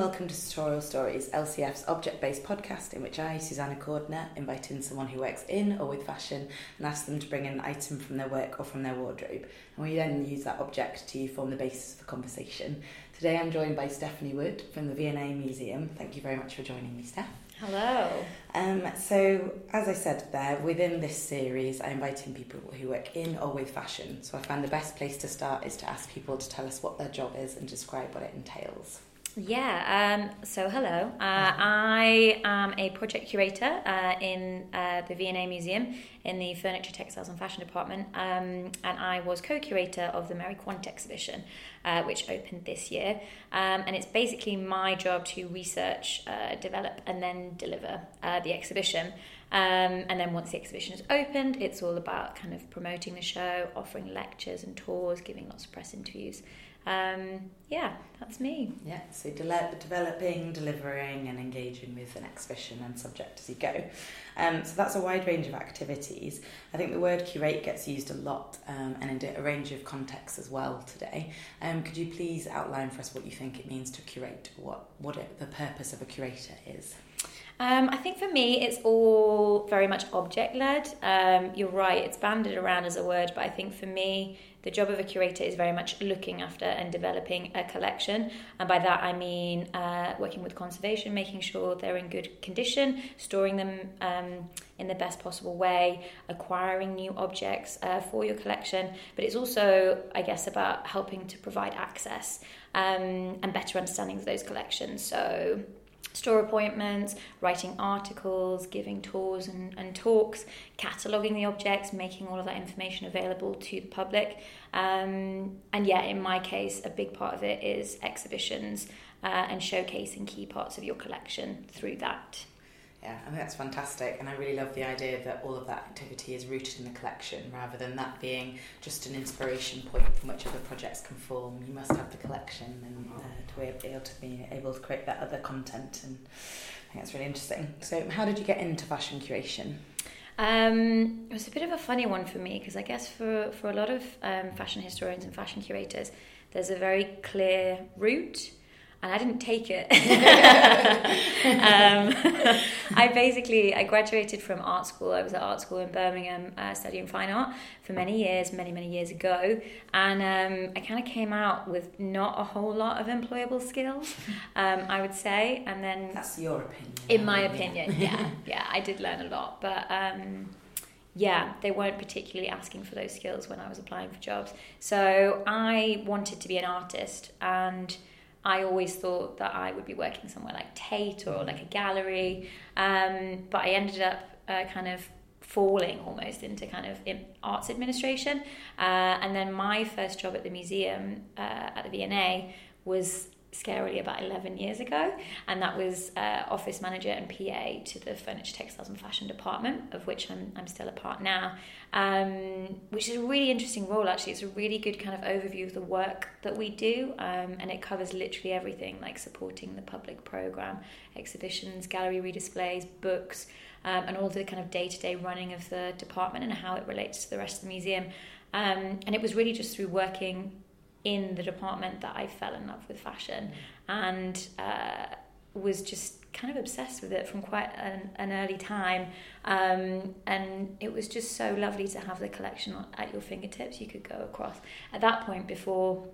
welcome to Sartorial Stories, LCF's object based podcast, in which I, Susanna Cordner, invite in someone who works in or with fashion and ask them to bring in an item from their work or from their wardrobe. And we then use that object to form the basis of the conversation. Today I'm joined by Stephanie Wood from the V&A Museum. Thank you very much for joining me, Steph. Hello. Um, so, as I said there, within this series, I invite in people who work in or with fashion. So, I find the best place to start is to ask people to tell us what their job is and describe what it entails. Yeah, um, so hello. Uh, I am a project curator uh, in uh, the V&A Museum in the Furniture, Textiles and Fashion Department, um, and I was co-curator of the Mary Quant exhibition, uh, which opened this year. Um, and it's basically my job to research, uh, develop, and then deliver uh, the exhibition. Um, and then once the exhibition is opened, it's all about kind of promoting the show, offering lectures and tours, giving lots of press interviews um, yeah, that's me. Yeah, so de- developing, delivering, and engaging with an exhibition and subject as you go. Um, so that's a wide range of activities. I think the word curate gets used a lot um, and in a range of contexts as well today. Um, could you please outline for us what you think it means to curate, what, what it, the purpose of a curator is? Um, I think for me, it's all very much object led. Um, you're right, it's banded around as a word, but I think for me, the job of a curator is very much looking after and developing a collection. And by that, I mean uh, working with conservation, making sure they're in good condition, storing them um, in the best possible way, acquiring new objects uh, for your collection. But it's also, I guess, about helping to provide access um, and better understanding of those collections. So, store appointments, writing articles, giving tours and, and talks, cataloguing the objects, making all of that information available to the public. Um, and yeah, in my case, a big part of it is exhibitions uh, and showcasing key parts of your collection through that. Yeah, I think that's fantastic, and I really love the idea that all of that activity is rooted in the collection rather than that being just an inspiration point from which other projects can form. You must have the collection and uh, to be able to be able to create that other content, and I think that's really interesting. So, how did you get into fashion curation? Um, it was a bit of a funny one for me because I guess for, for a lot of um, fashion historians and fashion curators, there's a very clear route and I didn't take it. um, I basically I graduated from art school. I was at art school in Birmingham uh, studying fine art for many years, many many years ago, and um, I kind of came out with not a whole lot of employable skills, um, I would say. And then that's your opinion. In my opinion, yeah, yeah, I did learn a lot, but. Um, yeah, they weren't particularly asking for those skills when I was applying for jobs. So I wanted to be an artist, and I always thought that I would be working somewhere like Tate or like a gallery, um, but I ended up uh, kind of falling almost into kind of arts administration. Uh, and then my first job at the museum uh, at the V&A was scarily about 11 years ago and that was uh, office manager and PA to the furniture textiles and fashion department of which I'm, I'm still a part now. Um, which is a really interesting role actually. It's a really good kind of overview of the work that we do um, and it covers literally everything like supporting the public program exhibitions gallery redisplays books um, and all the kind of day-to-day running of the department and how it relates to the rest of the museum. Um, and it was really just through working in the department that I fell in love with fashion and uh, was just kind of obsessed with it from quite an, an early time. Um, and it was just so lovely to have the collection at your fingertips. You could go across. At that point, before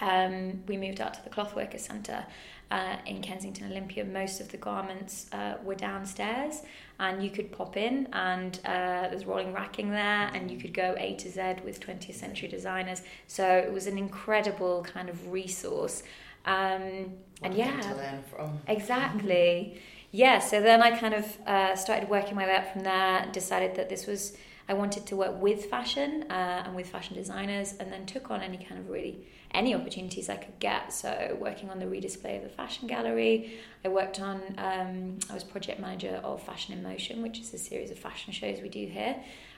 um, we moved out to the Clothworkers Centre uh, in Kensington Olympia, most of the garments uh, were downstairs, and you could pop in, and uh, there's rolling racking there, and you could go A to Z with 20th century designers. So it was an incredible kind of resource. Um, and yeah, exactly. yeah, so then I kind of uh, started working my way up from there, decided that this was I wanted to work with fashion uh, and with fashion designers, and then took on any kind of really any opportunities I could get. So working on the redisplay of the fashion gallery, I worked on. Um, I was project manager of Fashion in Motion, which is a series of fashion shows we do here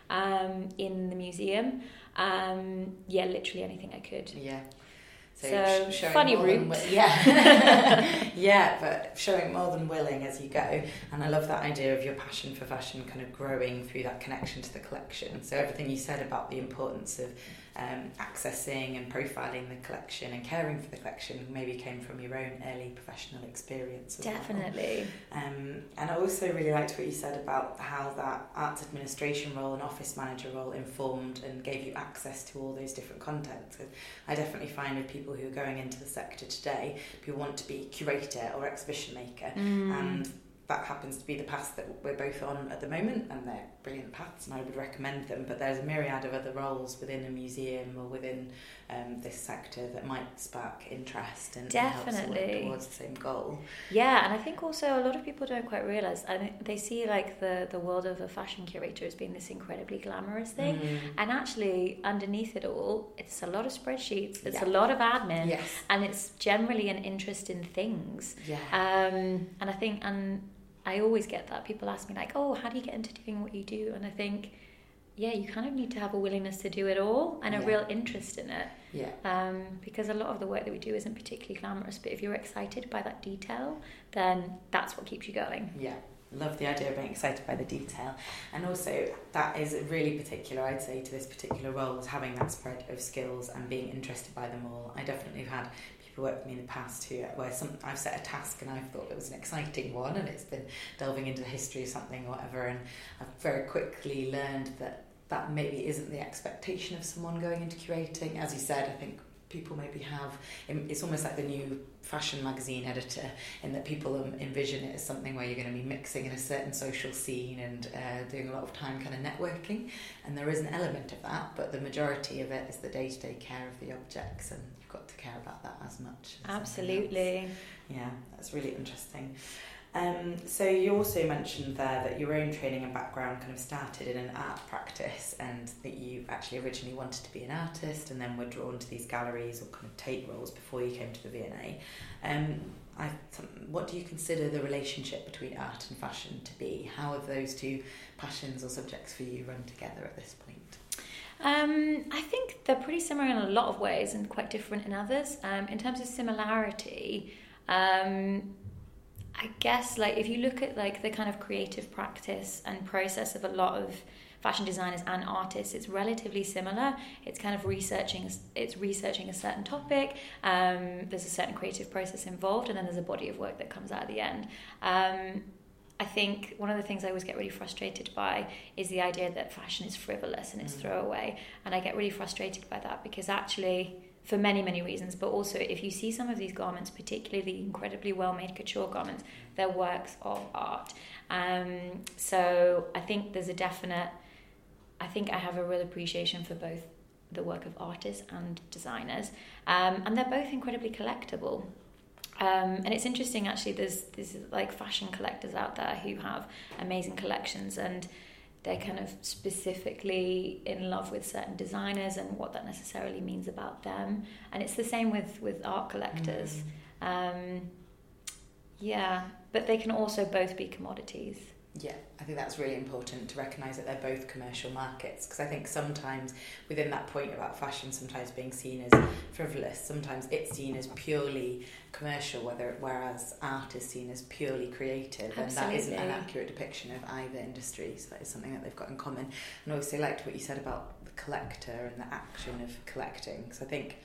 um, in the museum. Um, yeah, literally anything I could. Yeah. So, sh- funny route. wi- yeah, yeah, but showing more than willing as you go. And I love that idea of your passion for fashion kind of growing through that connection to the collection. So everything you said about the importance of um, accessing and profiling the collection and caring for the collection maybe came from your own early professional experience. As well. Definitely. Um, and I also really liked what you said about how that arts administration role and office manager role informed and gave you access to all those different contents. I definitely find with people who are going into the sector today, people want to be curator or exhibition maker, Mm. and that happens to be the path that we're both on at the moment, and they're brilliant paths, and I would recommend them. But there's a myriad of other roles within a museum or within um, this sector that might spark interest and, and help us work Definitely. towards the same goal. Yeah, and I think also a lot of people don't quite realize. I they see like the the world of a fashion curator as being this incredibly glamorous thing, Mm. and actually underneath it all, it's a lot of spreadsheets. It's Yeah. a lot of admin, Yes. and it's generally an interest in things. Yeah. Um, and I think, and I always get that people ask me like, "Oh, how do you get into doing what you do?" And I think, yeah, you kind of need to have a willingness to do it all and a Yeah. real interest in it. yeah. Um, because a lot of the work that we do isn't particularly glamorous, but if you're excited by that detail, then that's what keeps you going. Yeah. Love the idea of being excited by the detail. And also, that is really particular, I'd say, to this particular role, is having that spread of skills and being interested by them all. I definitely have had people work with me in the past who, where some, I've set a task and I've thought it was an exciting one and it's been delving into the history of something or whatever. And I've very quickly learned that that maybe isn't the expectation of someone going into curating. As you said, I think people maybe have, it's almost like the new fashion magazine editor in that people envision it as something where you're going to be mixing in a certain social scene and uh, doing a lot of time kind of networking. And there is an element of that, but the majority of it is the day to day care of the objects, and got to care about that as much. as. Absolutely. Yeah, that's really interesting. Um, so you also mentioned there that your own training and background kind of started in an art practice and that you actually originally wanted to be an artist and then were drawn to these galleries or kind of Tate roles before you came to the V&A. Um, I, what do you consider the relationship between art and fashion to be? How have those two passions or subjects for you run together at this point? Um, I think they're pretty similar in a lot of ways and quite different in others. Um, in terms of similarity, um, I guess like if you look at like the kind of creative practice and process of a lot of fashion designers and artists, it's relatively similar. It's kind of researching, it's researching a certain topic. Um, there's a certain creative process involved, and then there's a body of work that comes out at the end. Um, I think one of the things I always get really frustrated by is the idea that fashion is frivolous and it's Mm. throwaway. And I get really frustrated by that because actually, for many, many reasons, but also if you see some of these garments, particularly the incredibly well made couture garments, they're works of art. Um, so I think there's a definite, I think I have a real appreciation for both the work of artists and designers. Um, and they're both incredibly collectible. Um, and it's interesting actually there's there's like fashion collectors out there who have amazing collections and they're kind of specifically in love with certain designers and what that necessarily means about them. And it's the same with with art collectors. Um, yeah but they can also both be commodities Yeah, I think that's really important to recognise that they're both commercial markets because I think sometimes within that point about fashion sometimes being seen as frivolous, sometimes it's seen as purely commercial, whether whereas art is seen as purely creative, and that isn't an accurate depiction of either industry. So that is something that they've got in common. And I also liked what you said about the collector and the action of collecting. So I think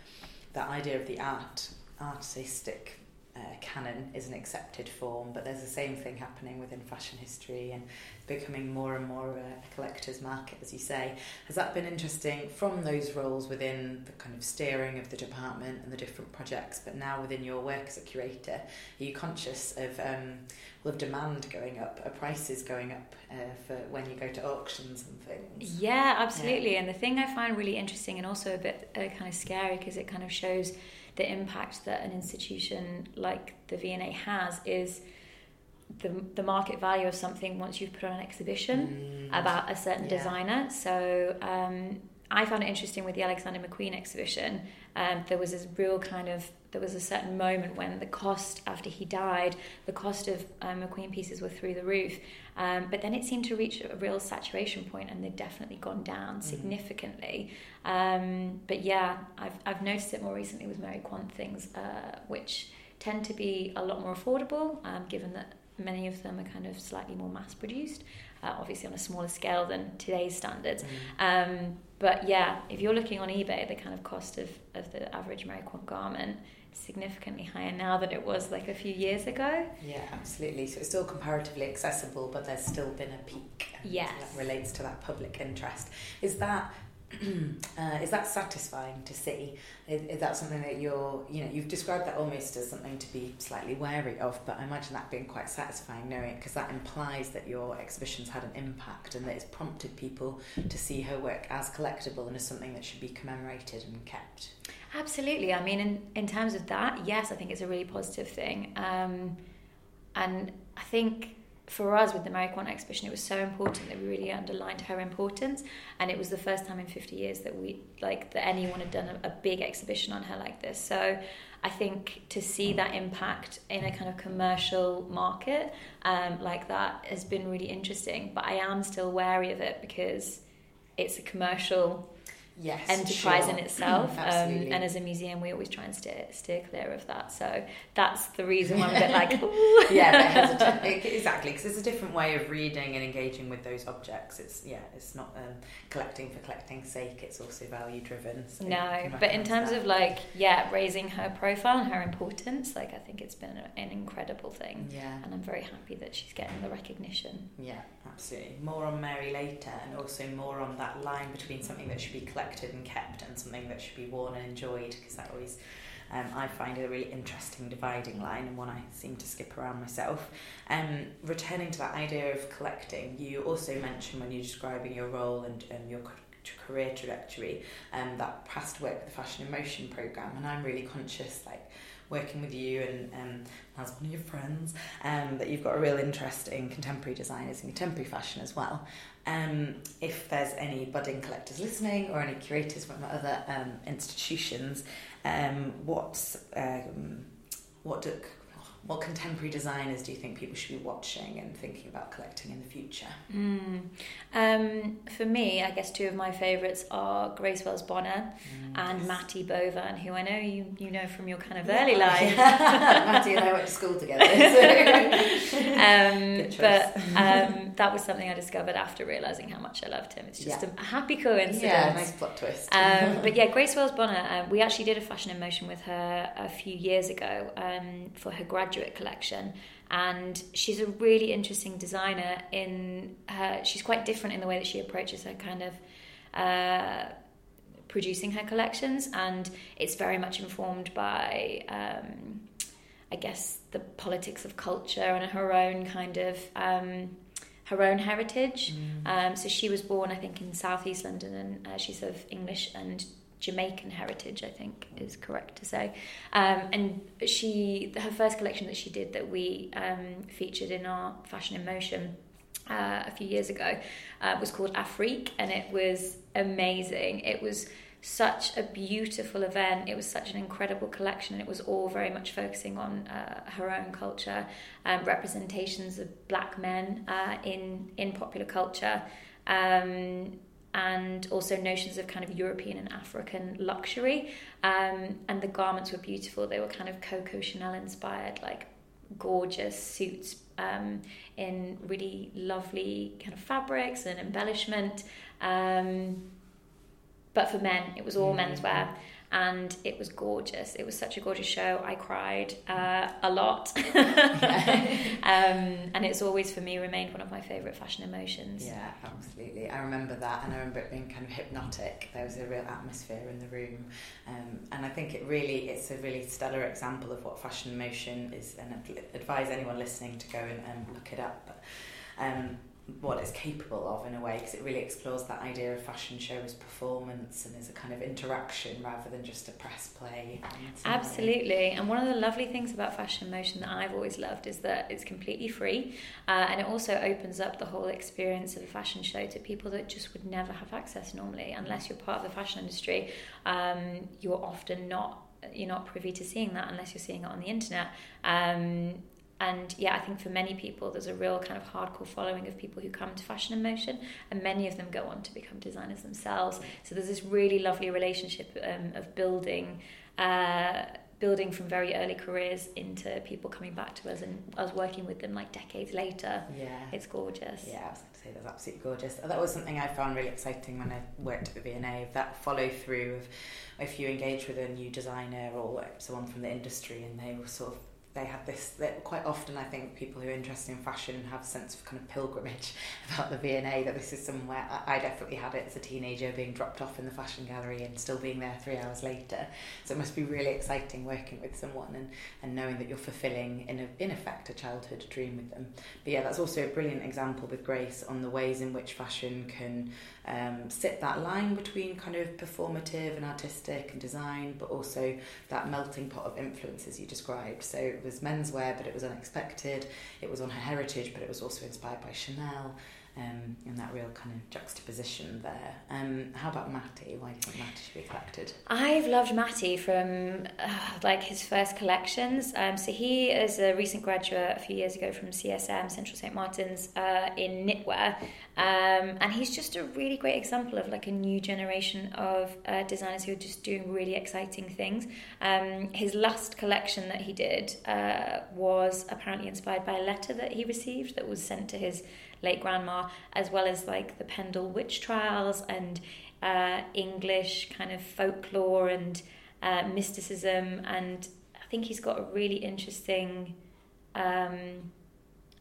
that idea of the art artistic uh, canon is an accepted form, but there's the same thing happening within fashion history and becoming more and more of a, collector's market, as you say. Has that been interesting from those roles within the kind of steering of the department and the different projects, but now within your work as a curator, are you conscious of um, well, of demand going up, are prices going up uh, for when you go to auctions and things? Yeah, absolutely. And the thing I find really interesting and also a bit uh, kind of scary because it kind of shows the impact that an institution like the V&A has is the, the market value of something once you've put on an exhibition Mm. about a certain Yeah. designer. So um, I found it interesting with the Alexander McQueen exhibition. Um, there was this real kind of there was a certain moment when the cost after he died, the cost of um, McQueen pieces were through the roof. Um, but then it seemed to reach a real saturation point, and they've definitely gone down mm. significantly. Um, but yeah, I've I've noticed it more recently with Mary Quant things, uh, which tend to be a lot more affordable, um, given that many of them are kind of slightly more mass produced, uh, obviously on a smaller scale than today's standards. Mm. Um, but yeah, if you're looking on eBay, the kind of cost of, of the average Mary Quant garment is significantly higher now than it was like a few years ago. Yeah, absolutely. So it's still comparatively accessible, but there's still been a peak. Yes. That relates to that public interest. Is that uh, is that satisfying to see? Is, is, that something that you're, you know, you've described that almost as something to be slightly wary of, but I imagine that being quite satisfying knowing because that implies that your exhibition's had an impact and that it's prompted people to see her work as collectible and as something that should be commemorated and kept. Absolutely. I mean, in, in terms of that, yes, I think it's a really positive thing. Um, and I think for us with the Mary Quant exhibition, it was so important that we really underlined her importance, and it was the first time in 50 years that we like that anyone had done a, a, big exhibition on her like this. So I think to see that impact in a kind of commercial market um, like that has been really interesting. But I am still wary of it because it's a commercial yes, enterprise sure. in itself. um, and as a museum, we always try and steer steer clear of that. So that's the reason why I'm a bit like, Ooh. yeah, exactly, because it's a different way of reading and engaging with those objects. It's yeah, it's not um, collecting for collecting's sake. It's also value driven. So no, but in terms that. of like yeah, raising her profile and her importance, like I think it's been an incredible thing. Yeah, and I'm very happy that she's getting the recognition. Yeah, absolutely. More on Mary later, and also more on that line between something that should be collected collected and kept and something that should be worn and enjoyed because that always um, I find a really interesting dividing line and one I seem to skip around myself. Um, returning to that idea of collecting, you also mentioned when you're describing your role and, and your career trajectory um, that past work with the Fashion in Motion programme and I'm really conscious like working with you and um, as one of your friends um, that you've got a real interest in contemporary designers and contemporary fashion as well um, if there's any budding collectors listening or any curators from other um, institutions, um, what's um, what do, what contemporary designers do you think people should be watching and thinking about collecting in the future? Mm. Um, for me, I guess two of my favourites are Grace Wales Bonner mm, and yes. Matty Bovan, who I know you you know from your kind of yeah. early life. Matty and I went to school together. So. um, but um, that was something I discovered after realising how much I loved him. It's just yeah. a happy coincidence. Yeah, nice plot twist. Um, but yeah, Grace Wales Bonner, uh, we actually did a fashion in motion with her a few years ago um, for her graduate graduate collection and she's a really interesting designer in her she's quite different in the way that she approaches her kind of uh, producing her collections and it's very much informed by um, I guess the politics of culture and her own kind of um, her own heritage. Mm. Um, so she was born, I think, in southeast London, and uh, she's of English and Jamaican heritage, I think is correct to say. Um, and she, her first collection that she did that we um, featured in our Fashion in Motion uh, a few years ago uh, was called Afrique, and it was amazing. It was such a beautiful event. It was such an incredible collection, and it was all very much focusing on uh, her own culture, um, representations of black men uh, in in popular culture. Um, and also notions of kind of European and African luxury. Um, and the garments were beautiful. They were kind of Coco Chanel inspired, like gorgeous suits um, in really lovely kind of fabrics and embellishment. Um, but for men, it was all mm-hmm. menswear and it was gorgeous. It was such a gorgeous show. I cried uh, a lot, um, and it's always for me remained one of my favourite Fashion in Motions. Yeah, absolutely. I remember that, and I remember it being kind of hypnotic. There was a real atmosphere in the room, um, and I think it really it's a really stellar example of what Fashion in Motion is, and I'd advise anyone listening to go and, and look it up. But, um, what it's capable of in a way because it really explores that idea of fashion show as performance and as a kind of interaction rather than just a press play. Absolutely, and one of the lovely things about Fashion Motion that I've always loved is that it's completely free uh, and it also opens up the whole experience of a fashion show to people that just would never have access normally unless you're part of the fashion industry. Um, you're often not you're not privy to seeing that unless you're seeing it on the internet. Um, and yeah, I think for many people, there's a real kind of hardcore following of people who come to Fashion in Motion, and many of them go on to become designers themselves. So there's this really lovely relationship um, of building. Uh, building from very early careers into people coming back to us and us working with them like decades later. Yeah. It's gorgeous. Yeah, I was going to say that's absolutely gorgeous. That was something I found really exciting when I worked at the V&A, that follow through of if you engage with a new designer or someone from the industry and they were sort of they have this that quite often I think people who are interested in fashion have a sense of kind of pilgrimage about the V&A that this is somewhere I definitely had it as a teenager being dropped off in the fashion gallery and still being there three hours later so it must be really exciting working with someone and, and knowing that you're fulfilling in, a, in effect a childhood dream with them but yeah that's also a brilliant example with Grace on the ways in which fashion can um, sit that line between kind of performative and artistic and design, but also that melting pot of influences you described. So was menswear, but it was unexpected. It was on her heritage, but it was also inspired by Chanel um, and that real kind of juxtaposition there. Um, how about Matty? Why do you think Matty should be collected? I've loved Matty from uh, like his first collections. Um, so he is a recent graduate a few years ago from CSM, Central St. Martin's, uh, in knitwear. Um, and he's just a really great example of like a new generation of uh, designers who are just doing really exciting things. Um, his last collection that he did uh, was apparently inspired by a letter that he received that was sent to his late grandma, as well as like the Pendle witch trials and uh, English kind of folklore and uh, mysticism. And I think he's got a really interesting um,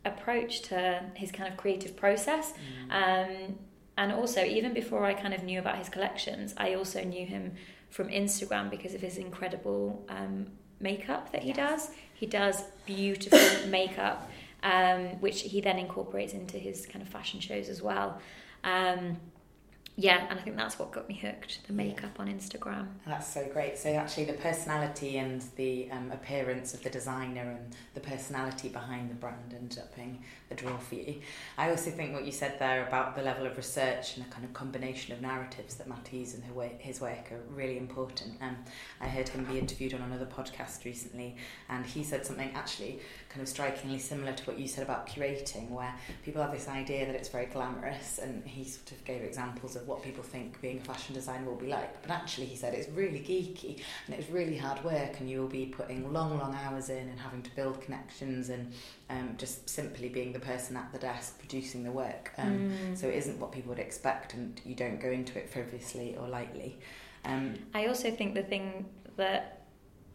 approach to his kind of creative process. Mm. Um, and also, even before I kind of knew about his collections, I also knew him from Instagram because of his incredible um, makeup that he yes. does. He does beautiful makeup um, which he then incorporates into his kind of fashion shows as well. Um, yeah, and I think that's what got me hooked the makeup on Instagram. That's so great. So, actually, the personality and the um, appearance of the designer and the personality behind the brand ended up being a draw for you. I also think what you said there about the level of research and the kind of combination of narratives that Matthews and his work are really important. Um, I heard him be interviewed on another podcast recently, and he said something actually kind of strikingly similar to what you said about curating, where people have this idea that it's very glamorous, and he sort of gave examples of what people think being a fashion designer will be like. But actually, he said it's really geeky and it's really hard work, and you will be putting long, long hours in and having to build connections and um, just simply being the person at the desk producing the work. Um, mm. So it isn't what people would expect, and you don't go into it frivolously or lightly. Um, I also think the thing that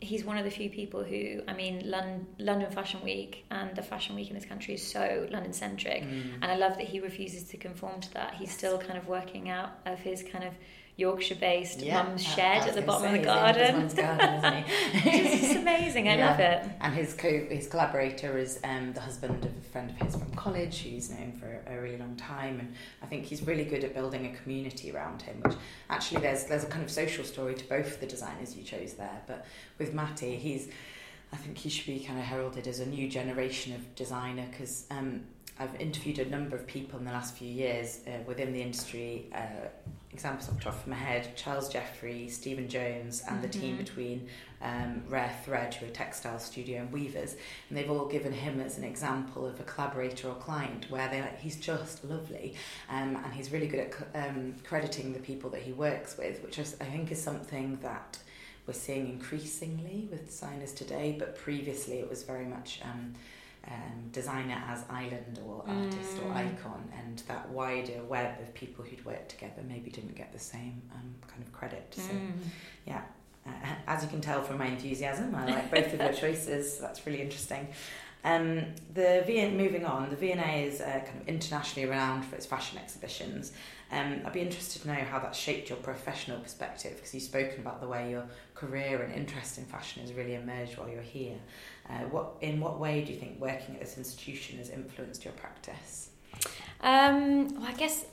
he's one of the few people who, I mean, London, London Fashion Week and the fashion week in this country is so London centric. Mm. And I love that he refuses to conform to that. He's still kind of working out of his kind of Yorkshire based yeah, mum's shed at the bottom of the garden. garden it's amazing. I yeah. love it. And his co his collaborator is um, the husband of a friend of his from college who's known for a really long time. And I think he's really good at building a community around him, which actually there's there's a kind of social story to both the designers you chose there. But with Matty, he's I think he should be kind of heralded as a new generation of designer because um, I've interviewed a number of people in the last few years uh, within the industry. Uh, examples off the top of my head: Charles Jeffrey, Stephen Jones, and mm-hmm. the team mm-hmm. between um, Rare Thread, who are a textile studio and weavers, and they've all given him as an example of a collaborator or client where they like he's just lovely, um, and he's really good at um, crediting the people that he works with, which is, I think is something that we're seeing increasingly with designers today, but previously it was very much. Um, um, designer as island or artist mm. or icon, and that wider web of people who'd worked together maybe didn't get the same um, kind of credit. So, mm. yeah, uh, as you can tell from my enthusiasm, I like both of your choices. That's really interesting. Um, the v- moving on, the V&A is uh, kind of internationally renowned for its fashion exhibitions. Um, I'd be interested to know how that shaped your professional perspective because you've spoken about the way your career and interest in fashion has really emerged while you're here. Uh, what in what way do you think working at this institution has influenced your practice? Um, well, I guess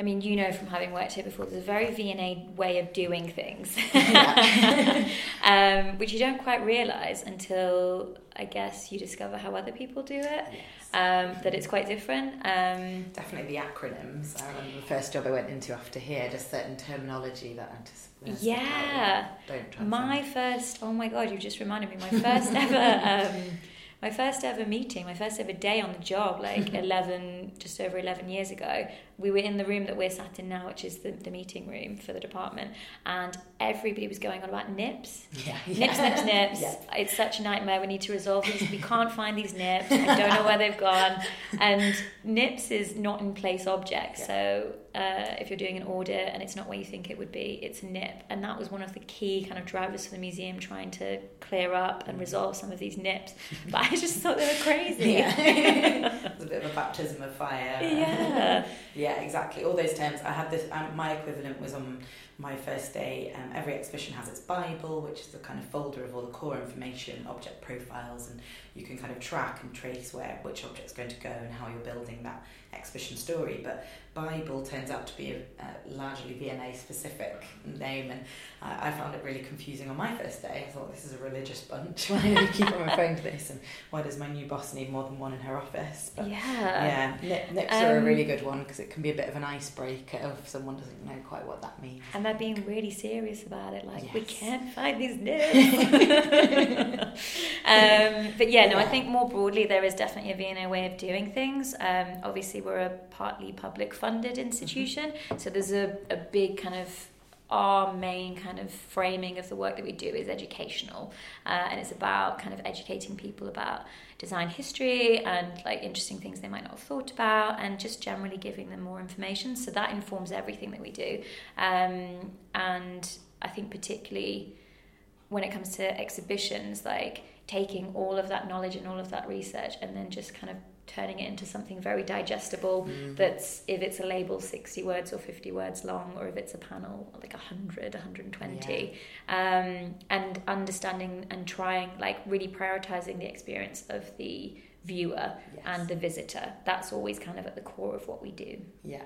I mean, you know from having worked here before, there's a very V&A way of doing things, um, which you don't quite realise until I guess you discover how other people do it. Yes. Um, that it's quite different. Um, Definitely the acronyms. I remember the first job I went into after here, just certain terminology that I just yeah. Don't my first. Oh my god, you just reminded me. My first ever. Um, my first ever meeting, my first ever day on the job, like 11, just over 11 years ago, we were in the room that we're sat in now, which is the, the meeting room for the department, and everybody was going on about nips. Yeah, yeah. Nips, nips, nips. Yeah. It's such a nightmare. We need to resolve these. We can't find these nips. I don't know where they've gone. And nips is not in place object. So uh, if you're doing an audit and it's not where you think it would be, it's a nip. And that was one of the key kind of drivers for the museum trying to clear up and resolve some of these nips. But I just thought they were crazy. Yeah. it's a bit of a baptism of fire. Yeah. yeah yeah, exactly. All those terms. I had this. Um, my equivalent was on my first day. Um, every exhibition has its Bible, which is the kind of folder of all the core information, object profiles, and you can kind of track and trace where which object's going to go and how you're building that exhibition story. But Bible turns out to be a, a largely V&A specific name, and I, I, found it really confusing on my first day. I thought this is a religious bunch. Why do we keep on referring to this? And why does my new boss need more than one in her office? But yeah, yeah, nips um, are a um, really good one because it can be a bit of an icebreaker if someone doesn't know quite what that means. And they're being really serious about it, like yes. we can't find these nips. um, but yeah, no. I think more broadly there is definitely a V&A way of doing things. Um, obviously, we're a partly public funded institution. Mm-hmm. So there's a, a big kind of our main kind of framing of the work that we do is educational uh, and it's about kind of educating people about design history and like interesting things they might not have thought about and just generally giving them more information so that informs everything that we do um, and i think particularly when it comes to exhibitions like taking all of that knowledge and all of that research and then just kind of turning it into something very digestible mm-hmm. that's if it's a label 60 words or 50 words long or if it's a panel like 100 120 yeah. um, and understanding and trying like really prioritizing the experience of the viewer yes. and the visitor that's always kind of at the core of what we do yeah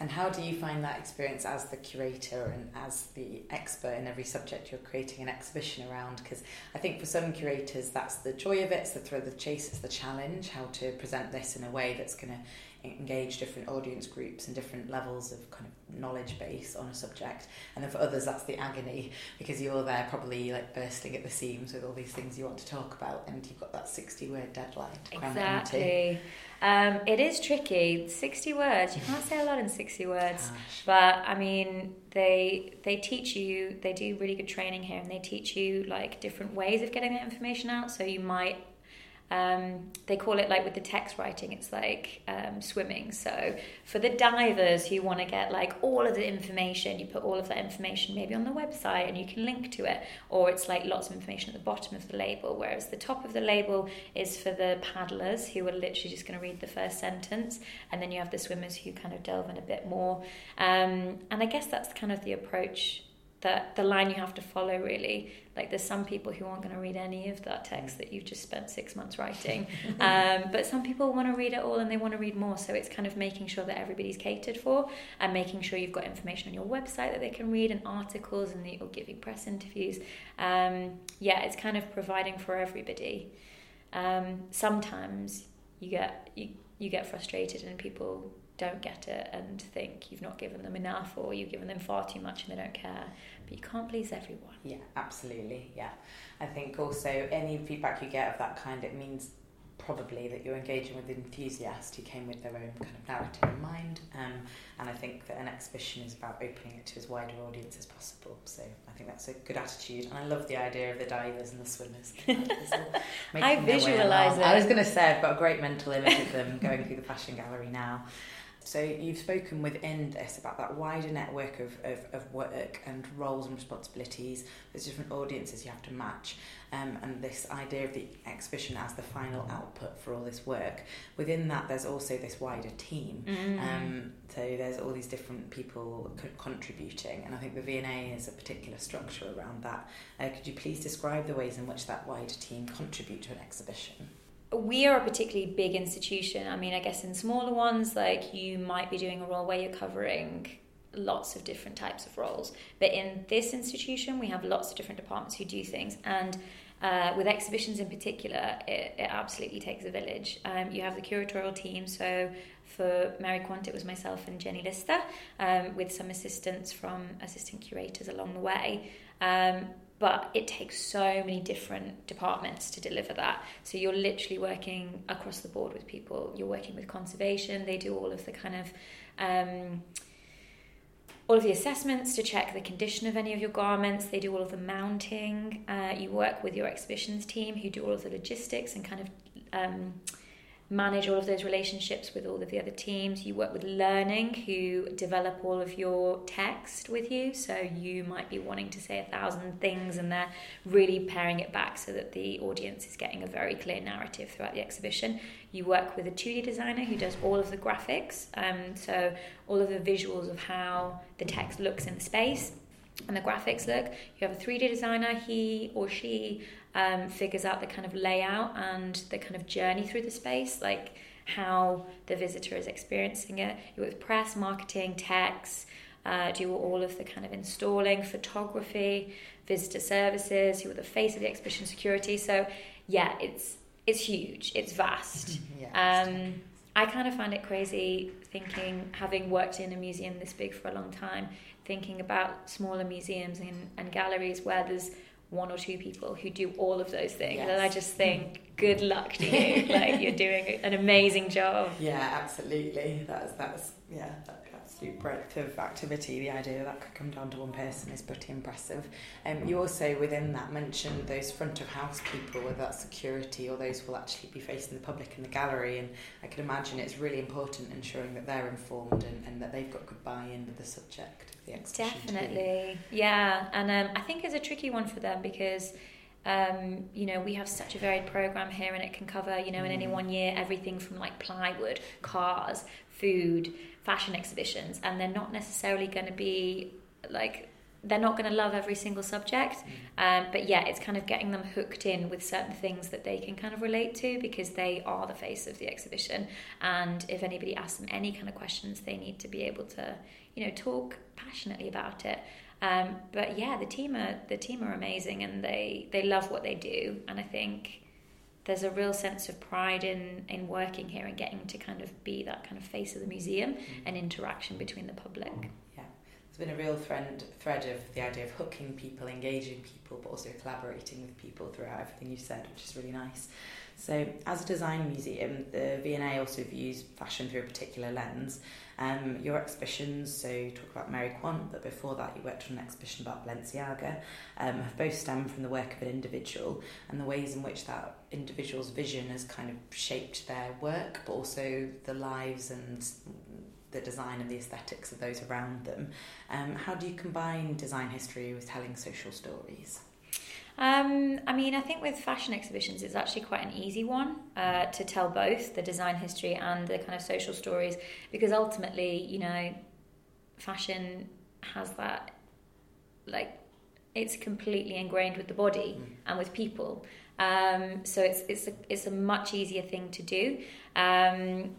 and how do you find that experience as the curator and as the expert in every subject you're creating an exhibition around? Because I think for some curators, that's the joy of it, it's the thrill of the chase, it's the challenge, how to present this in a way that's going to engage different audience groups and different levels of kind of knowledge base on a subject and then for others that's the agony because you're there probably like bursting at the seams with all these things you want to talk about and you've got that 60 word deadline to exactly um, it is tricky. 60 words. You can't say a lot in 60 words. Gosh. But I mean, they they teach you, they do really good training here and they teach you like different ways of getting that information out. So you might um, they call it like with the text writing, it's like um, swimming. So for the divers who want to get like all of the information, you put all of that information maybe on the website and you can link to it, or it's like lots of information at the bottom of the label. Whereas the top of the label is for the paddlers who are literally just going to read the first sentence, and then you have the swimmers who kind of delve in a bit more. Um, and I guess that's kind of the approach that the line you have to follow really. Like there's some people who aren't going to read any of that text that you've just spent six months writing. Um, but some people want to read it all and they want to read more. So it's kind of making sure that everybody's catered for and making sure you've got information on your website that they can read and articles and that you're giving press interviews. Um, yeah it's kind of providing for everybody. Um, sometimes you get you, you get frustrated and people don't get it and think you've not given them enough or you've given them far too much and they don't care. But you can't please everyone. Yeah, absolutely. Yeah. I think also any feedback you get of that kind, it means probably that you're engaging with enthusiasts who came with their own kind of narrative in mind. Um, and I think that an exhibition is about opening it to as wide an audience as possible. So I think that's a good attitude. And I love the idea of the divers and the swimmers. I visualise it. I was going to say, I've got a great mental image of them going through the fashion gallery now. So you've spoken within this about that wider network of, of, of work and roles and responsibilities. There's different audiences you have to match. Um, and this idea of the exhibition as the final output for all this work. Within that, there's also this wider team. Mm. Um, so there's all these different people co- contributing, and I think the V&A is a particular structure around that. Uh, could you please describe the ways in which that wider team contribute to an exhibition? We are a particularly big institution. I mean, I guess in smaller ones, like you might be doing a role where you're covering lots of different types of roles. But in this institution, we have lots of different departments who do things. And uh, with exhibitions in particular, it, it absolutely takes a village. Um, you have the curatorial team, so for Mary Quant, it was myself and Jenny Lister, um, with some assistance from assistant curators along the way. Um, but it takes so many different departments to deliver that. So you're literally working across the board with people. You're working with conservation, they do all of the kind of um, all of the assessments to check the condition of any of your garments. They do all of the mounting. Uh, you work with your exhibitions team who do all of the logistics and kind of um, manage all of those relationships with all of the other teams. You work with learning, who develop all of your text with you. So you might be wanting to say a thousand things, and they're really paring it back so that the audience is getting a very clear narrative throughout the exhibition. You work with a 2D designer who does all of the graphics, um, so all of the visuals of how the text looks in the space and the graphics look. You have a 3D designer, he or she um, figures out the kind of layout and the kind of journey through the space, like how the visitor is experiencing it. You work with press, marketing, text, uh, do all of the kind of installing, photography, visitor services, you are the face of the exhibition security. So, yeah, it's it's huge, it's vast. yeah, um, I kind of find it crazy thinking, having worked in a museum this big for a long time, thinking about smaller museums and, and galleries where there's one or two people who do all of those things. Yes. and i just think good luck to you. Like you're doing an amazing job. Yeah absolutely. That's that's yeah that absolute breadth of activity. The idea that could come down to one person is pretty impressive. Um, you also within that mentioned those front of house people whether that's security or those will actually be facing the public in the gallery. And i can imagine it's really important ensuring that they're informed and, and that they've got good buy-in with the subject the exhibition. Definitely, too. yeah, and um, I think it's a tricky one for them because. Um, you know, we have such a varied program here, and it can cover, you know, in any mm. one year, everything from like plywood, cars, food, fashion exhibitions, and they're not necessarily going to be like they're not going to love every single subject. Mm. Um, but yeah, it's kind of getting them hooked in with certain things that they can kind of relate to because they are the face of the exhibition. And if anybody asks them any kind of questions, they need to be able to, you know, talk passionately about it. Um, but yeah, the team are the team are amazing and they they love what they do. And I think there's a real sense of pride in in working here and getting to kind of be that kind of face of the museum mm. and interaction between the public Yeah, it's been a real thread, thread of the idea of hooking people, engaging people, but also collaborating with people throughout everything you've said, which is really nice. So, as a design museum, the V&A also views fashion through a particular lens. Um, your exhibitions, so you talk about Mary Quant, but before that you worked on an exhibition about Balenciaga, um, have both stemmed from the work of an individual and the ways in which that individual's vision has kind of shaped their work, but also the lives and the design and the aesthetics of those around them. Um, how do you combine design history with telling social stories? Um, I mean, I think with fashion exhibitions, it's actually quite an easy one uh, to tell both the design history and the kind of social stories because ultimately, you know, fashion has that, like, it's completely ingrained with the body mm. and with people. Um, so it's it's a, it's a much easier thing to do. Um,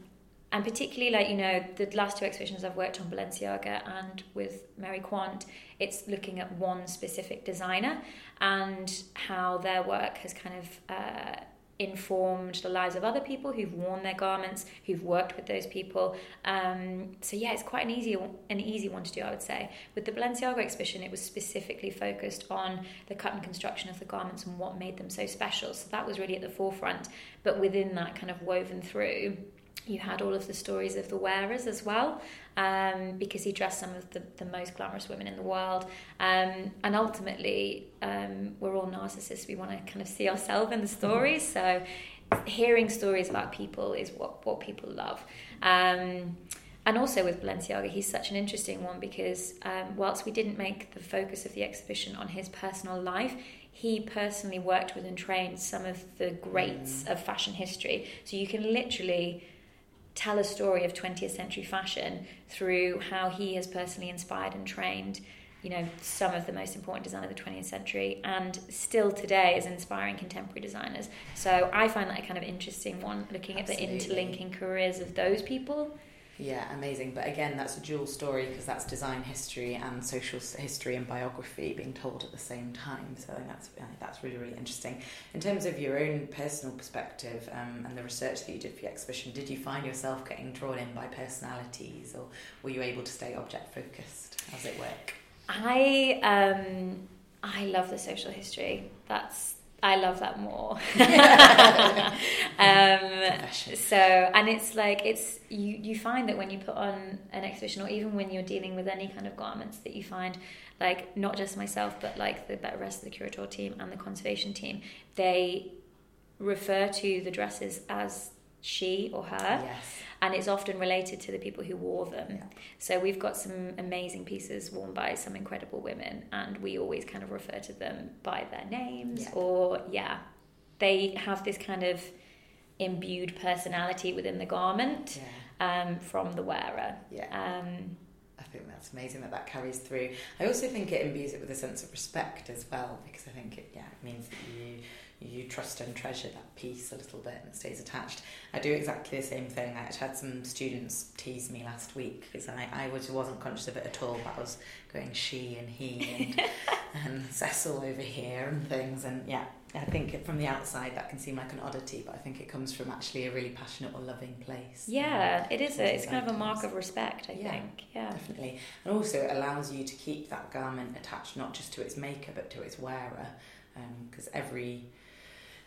and particularly like you know the last two exhibitions I've worked on Balenciaga and with Mary Quant it's looking at one specific designer and how their work has kind of uh, informed the lives of other people who've worn their garments who've worked with those people. Um, so yeah it's quite an easy an easy one to do I would say. With the Balenciaga exhibition it was specifically focused on the cut and construction of the garments and what made them so special. So that was really at the forefront. But within that kind of woven through you had all of the stories of the wearers as well, um, because he dressed some of the, the most glamorous women in the world. Um, and ultimately, um, we're all narcissists. We want to kind of see ourselves in the stories. So, hearing stories about people is what, what people love. Um, and also with Balenciaga, he's such an interesting one because um, whilst we didn't make the focus of the exhibition on his personal life, he personally worked with and trained some of the greats mm. of fashion history. So you can literally tell a story of 20th century fashion through how he has personally inspired and trained you know, some of the most important designers of the 20th century and still today is inspiring contemporary designers. So I find that a kind of interesting one, looking Absolutely. at the interlinking careers of those people. Yeah, amazing. But again, that's a dual story because that's design history and social history and biography being told at the same time. So I think that's that's really really interesting. In terms of your own personal perspective um, and the research that you did for your exhibition, did you find yourself getting drawn in by personalities, or were you able to stay object focused? How's it work? I um, I love the social history. That's I love that more. um, so, and it's like it's you. You find that when you put on an exhibition, or even when you're dealing with any kind of garments, that you find like not just myself, but like the rest of the curator team and the conservation team, they refer to the dresses as she or her. Yes and it's often related to the people who wore them. Yeah. So we've got some amazing pieces worn by some incredible women, and we always kind of refer to them by their names, yeah. or yeah, they have this kind of imbued personality within the garment yeah. um, from the wearer. Yeah. Um, I think that's amazing that that carries through. I also think it imbues it with a sense of respect as well, because I think it yeah it means that you you trust and treasure that piece a little bit and it stays attached. I do exactly the same thing. I had some students tease me last week because I, I was, wasn't conscious of it at all, but I was going she and he and, and Cecil over here and things. And yeah, I think from the outside that can seem like an oddity, but I think it comes from actually a really passionate or loving place. Yeah, it is. A, it's kind of a mark of respect, I yeah, think. Yeah, definitely. And also it allows you to keep that garment attached not just to its maker but to its wearer, because um, every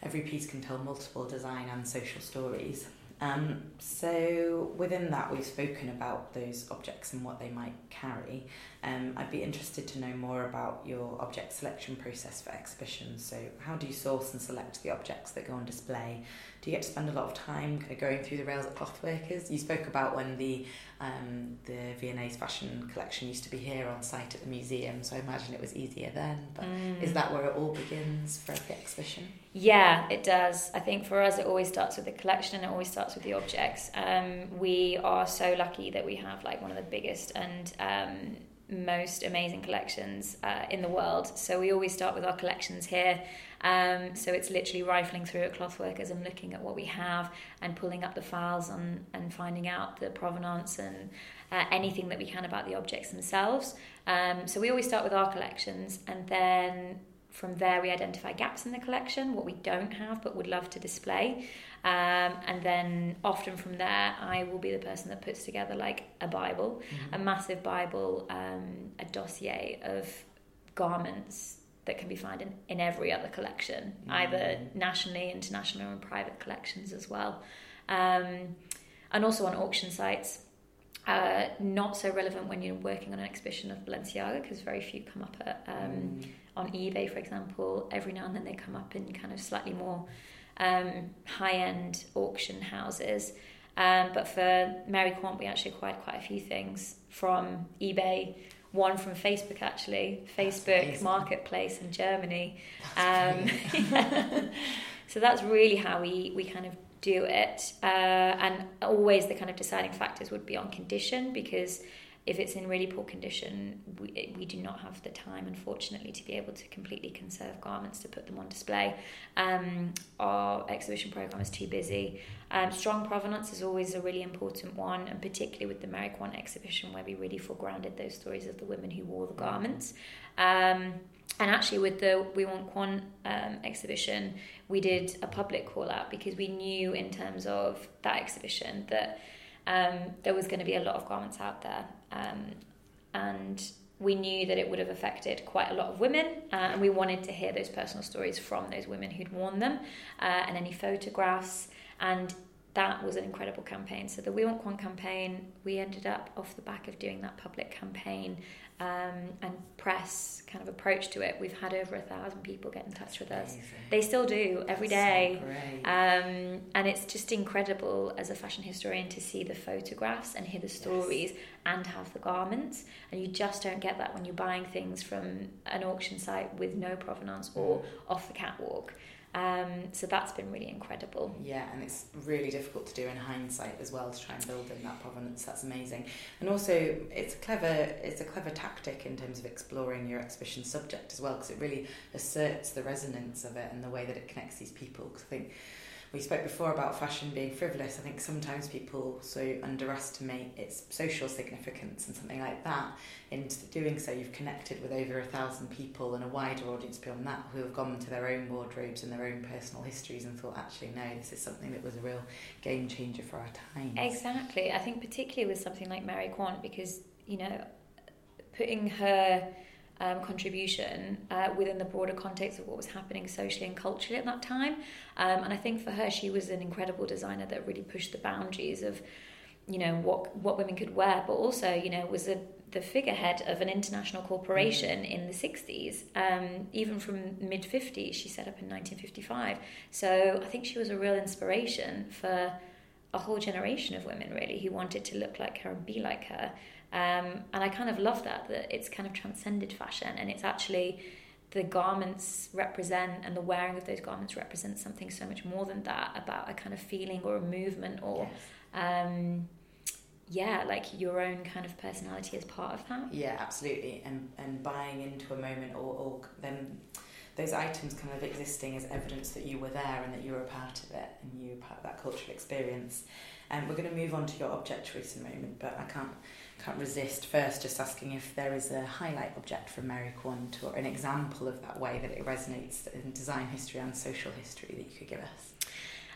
every piece can tell multiple design and social stories. Um, so within that, we've spoken about those objects and what they might carry. Um, I'd be interested to know more about your object selection process for exhibitions. So how do you source and select the objects that go on display? Do you get to spend a lot of time kind of going through the rails at Clothworkers? You spoke about when the um, the V&A's fashion collection used to be here on site at the museum, so I imagine it was easier then. But mm. is that where it all begins for the exhibition? Yeah, it does. I think for us, it always starts with the collection and it always starts with the objects. Um, we are so lucky that we have like one of the biggest and um, most amazing collections uh, in the world. So we always start with our collections here. Um, so it's literally rifling through at Clothworkers and looking at what we have and pulling up the files and, and finding out the provenance and uh, anything that we can about the objects themselves. Um, so we always start with our collections and then from there we identify gaps in the collection, what we don't have but would love to display. Um, and then often from there, I will be the person that puts together like a Bible, mm-hmm. a massive Bible, um, a dossier of garments that can be found in, in every other collection, mm-hmm. either nationally, international, and private collections as well. Um, and also on auction sites. Uh, not so relevant when you're working on an exhibition of Balenciaga because very few come up at, um, mm. on eBay, for example. Every now and then they come up in kind of slightly more um, high end auction houses. Um, but for Mary Quant, we actually acquired quite a few things from eBay. One from Facebook, actually, Facebook Marketplace in Germany. Um, so that's really how we, we kind of do it. Uh, and always the kind of deciding factors would be on condition because if it's in really poor condition, we, we do not have the time, unfortunately, to be able to completely conserve garments to put them on display. Um, our exhibition program is too busy. Um, strong provenance is always a really important one, and particularly with the Mary exhibition, where we really foregrounded those stories of the women who wore the garments. Um, and actually, with the We Want Quant um, exhibition, we did a public call out because we knew, in terms of that exhibition, that um, there was going to be a lot of garments out there. Um, and we knew that it would have affected quite a lot of women, uh, and we wanted to hear those personal stories from those women who'd worn them uh, and any photographs. And that was an incredible campaign. So the We Want Quant campaign, we ended up off the back of doing that public campaign um, and press kind of approach to it, we've had over a thousand people get in touch with us. They still do every day, so um, and it's just incredible as a fashion historian to see the photographs and hear the stories yes. and have the garments. And you just don't get that when you're buying things from an auction site with no provenance or mm. off the catwalk. Um, so that's been really incredible. Yeah, and it's really difficult to do in hindsight as well to try and build in that provenance. That's amazing, and also it's a clever it's a clever tactic in terms of exploring your exhibition subject as well because it really asserts the resonance of it and the way that it connects these people. Because I think we spoke before about fashion being frivolous. I think sometimes people so underestimate its social significance and something like that. In doing so, you've connected with over a thousand people and a wider audience beyond that who have gone to their own wardrobes and their own personal histories and thought, actually, no, this is something that was a real game changer for our time. Exactly. I think particularly with something like Mary Quant, because you know, putting her um, contribution uh, within the broader context of what was happening socially and culturally at that time. Um, and I think for her, she was an incredible designer that really pushed the boundaries of, you know, what what women could wear, but also, you know, was a, the figurehead of an international corporation mm. in the 60s. Um, even from mid 50s, she set up in 1955. So I think she was a real inspiration for a whole generation of women, really, who wanted to look like her and be like her. Um, and I kind of love that, that it's kind of transcended fashion and it's actually the garments represent and the wearing of those garments represents something so much more than that about a kind of feeling or a movement or yes. um, yeah like your own kind of personality as part of that. Yeah absolutely. And and buying into a moment or, or then those items kind of existing as evidence that you were there and that you were a part of it and you were part of that cultural experience. And um, we're going to move on to your object choice in a moment but I can't can't resist first just asking if there is a highlight object from Mary Quant or an example of that way that it resonates in design history and social history that you could give us.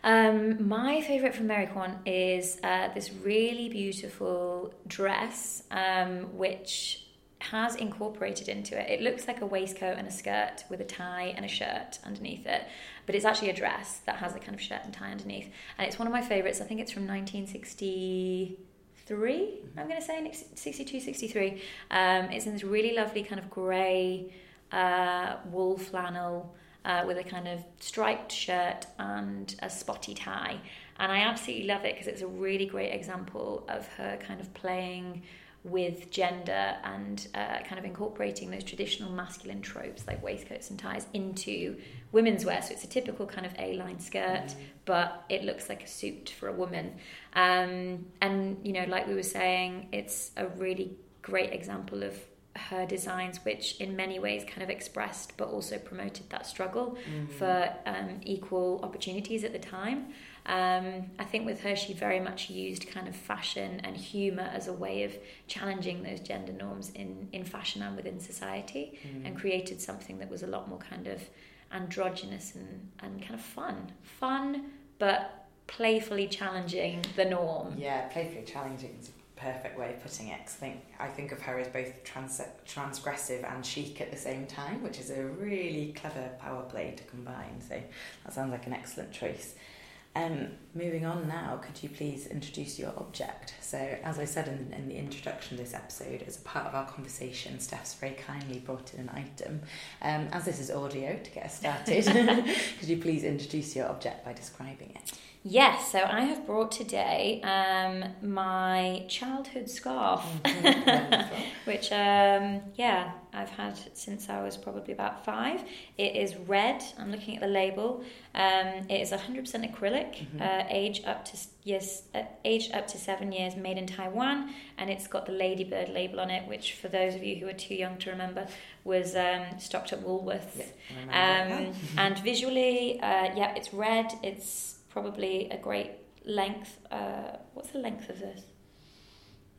Um, my favourite from Mary Quant is uh, this really beautiful dress, um, which has incorporated into it. It looks like a waistcoat and a skirt with a tie and a shirt underneath it, but it's actually a dress that has a kind of shirt and tie underneath. And it's one of my favourites. I think it's from 1960 63, I'm going to say, 62, 63. Um, it's in this really lovely kind of grey uh, wool flannel uh, with a kind of striped shirt and a spotty tie. And I absolutely love it because it's a really great example of her kind of playing with gender and uh, kind of incorporating those traditional masculine tropes like waistcoats and ties into women's wear. So it's a typical kind of A-line skirt, mm. But it looks like a suit for a woman. Um, and you know, like we were saying, it's a really great example of her designs, which in many ways kind of expressed but also promoted that struggle mm. for um, equal opportunities at the time. Um, I think with her, she very much used kind of fashion and humour as a way of challenging those gender norms in, in fashion and within society mm. and created something that was a lot more kind of androgynous and, and kind of fun. Fun, but playfully challenging the norm. Yeah, playfully challenging is a perfect way of putting it. I think I think of her as both trans- transgressive and chic at the same time, which is a really clever power play to combine. So that sounds like an excellent choice. Um, moving on now, could you please introduce your object? So, as I said in, in the introduction to this episode, as a part of our conversation, Steph's very kindly brought in an item. Um, as this is audio, to get us started, could you please introduce your object by describing it? Yes, so I have brought today um, my childhood scarf, mm-hmm. which, um, yeah, I've had since I was probably about five. It is red. I'm looking at the label. Um, it is 100% acrylic, mm-hmm. uh, age up to yes, uh, aged up to seven years, made in Taiwan, and it's got the Ladybird label on it, which for those of you who are too young to remember was um, stocked at Woolworths. Yeah, um, and visually, uh, yeah, it's red. It's probably a great length. Uh, what's the length of this?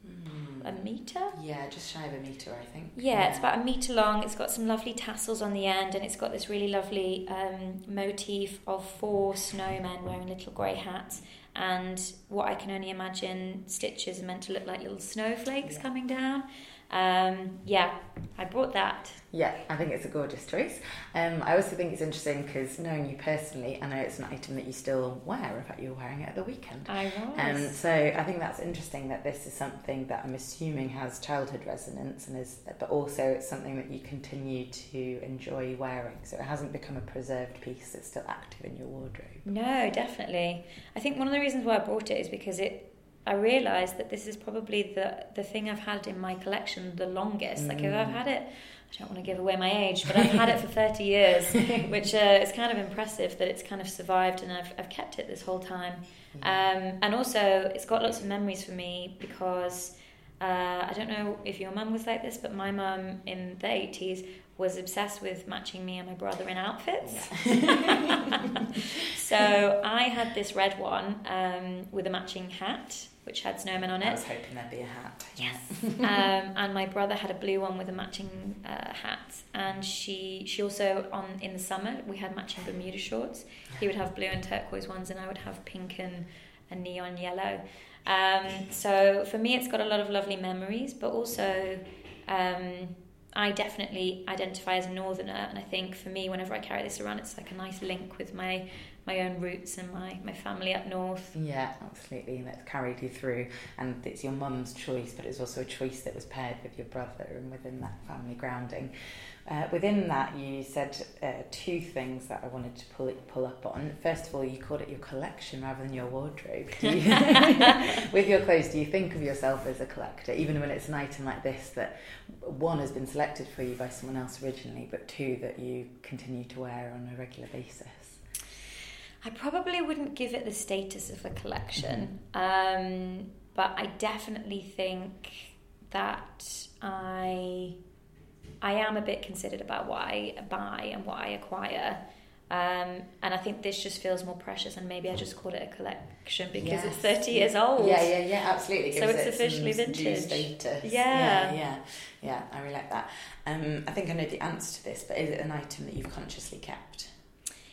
Mm. A meter? Yeah, just shy of a meter, I think. Yeah, yeah, it's about a meter long. It's got some lovely tassels on the end, and it's got this really lovely um, motif of four snowmen wearing little grey hats. And what I can only imagine stitches are meant to look like little snowflakes yeah. coming down. Um, yeah, I brought that. Yeah, I think it's a gorgeous choice. Um, I also think it's interesting because knowing you personally, I know it's an item that you still wear. In fact, you were wearing it at the weekend. I was. Um, so I think that's interesting that this is something that I'm assuming has childhood resonance, and is, but also it's something that you continue to enjoy wearing. So it hasn't become a preserved piece; it's still active in your wardrobe. No, definitely. I think one of the reasons why I brought it is because it I realised that this is probably the the thing I've had in my collection the longest. Like if I've Mm. had it, I don't want to give away my age, but I've had it for thirty years, which uh, is kind of impressive that it's kind of survived and I've I've kept it this whole time. Um, and also, it's got lots of memories for me because uh, I don't know if your mum was like this, but my mum in the eighties was obsessed with matching me and my brother in outfits. so I had this red one um, with a matching hat, which had snowmen on it. I was hoping there'd be a hat. Yes. um, and my brother had a blue one with a matching uh, hat, and she she also on in the summer we had matching Bermuda shorts. He would have blue and turquoise ones, and I would have pink and, and neon yellow. Um, so for me, it's got a lot of lovely memories, but also. Um, I definitely identify as a northerner, and I think for me, whenever I carry this around, it's like a nice link with my my own roots and my, my family up north. Yeah, absolutely. And it's carried you through, and it's your mum's choice, but it's also a choice that was paired with your brother and within that family grounding. Uh, within that, you said uh, two things that I wanted to pull pull up on. First of all, you called it your collection rather than your wardrobe. You- with your clothes, do you think of yourself as a collector, even when it's an item like this that one has been selected for you by someone else originally, but two that you continue to wear on a regular basis? I probably wouldn't give it the status of a collection, um, but I definitely think that I I am a bit considered about what I buy and what I acquire. Um, and I think this just feels more precious, and maybe I just called it a collection because it's 30 years old. Yeah, yeah, yeah, absolutely. So it's it officially vintage. status. Yeah. yeah, yeah, yeah. I really like that. Um, I think I know the answer to this, but is it an item that you've consciously kept?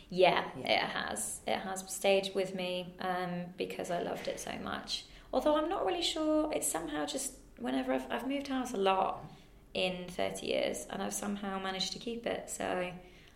Yeah, Yeah. it has. It has stayed with me um, because I loved it so much. Although I'm not really sure, it's somehow just whenever I've, I've moved house a lot in 30 years and I've somehow managed to keep it. So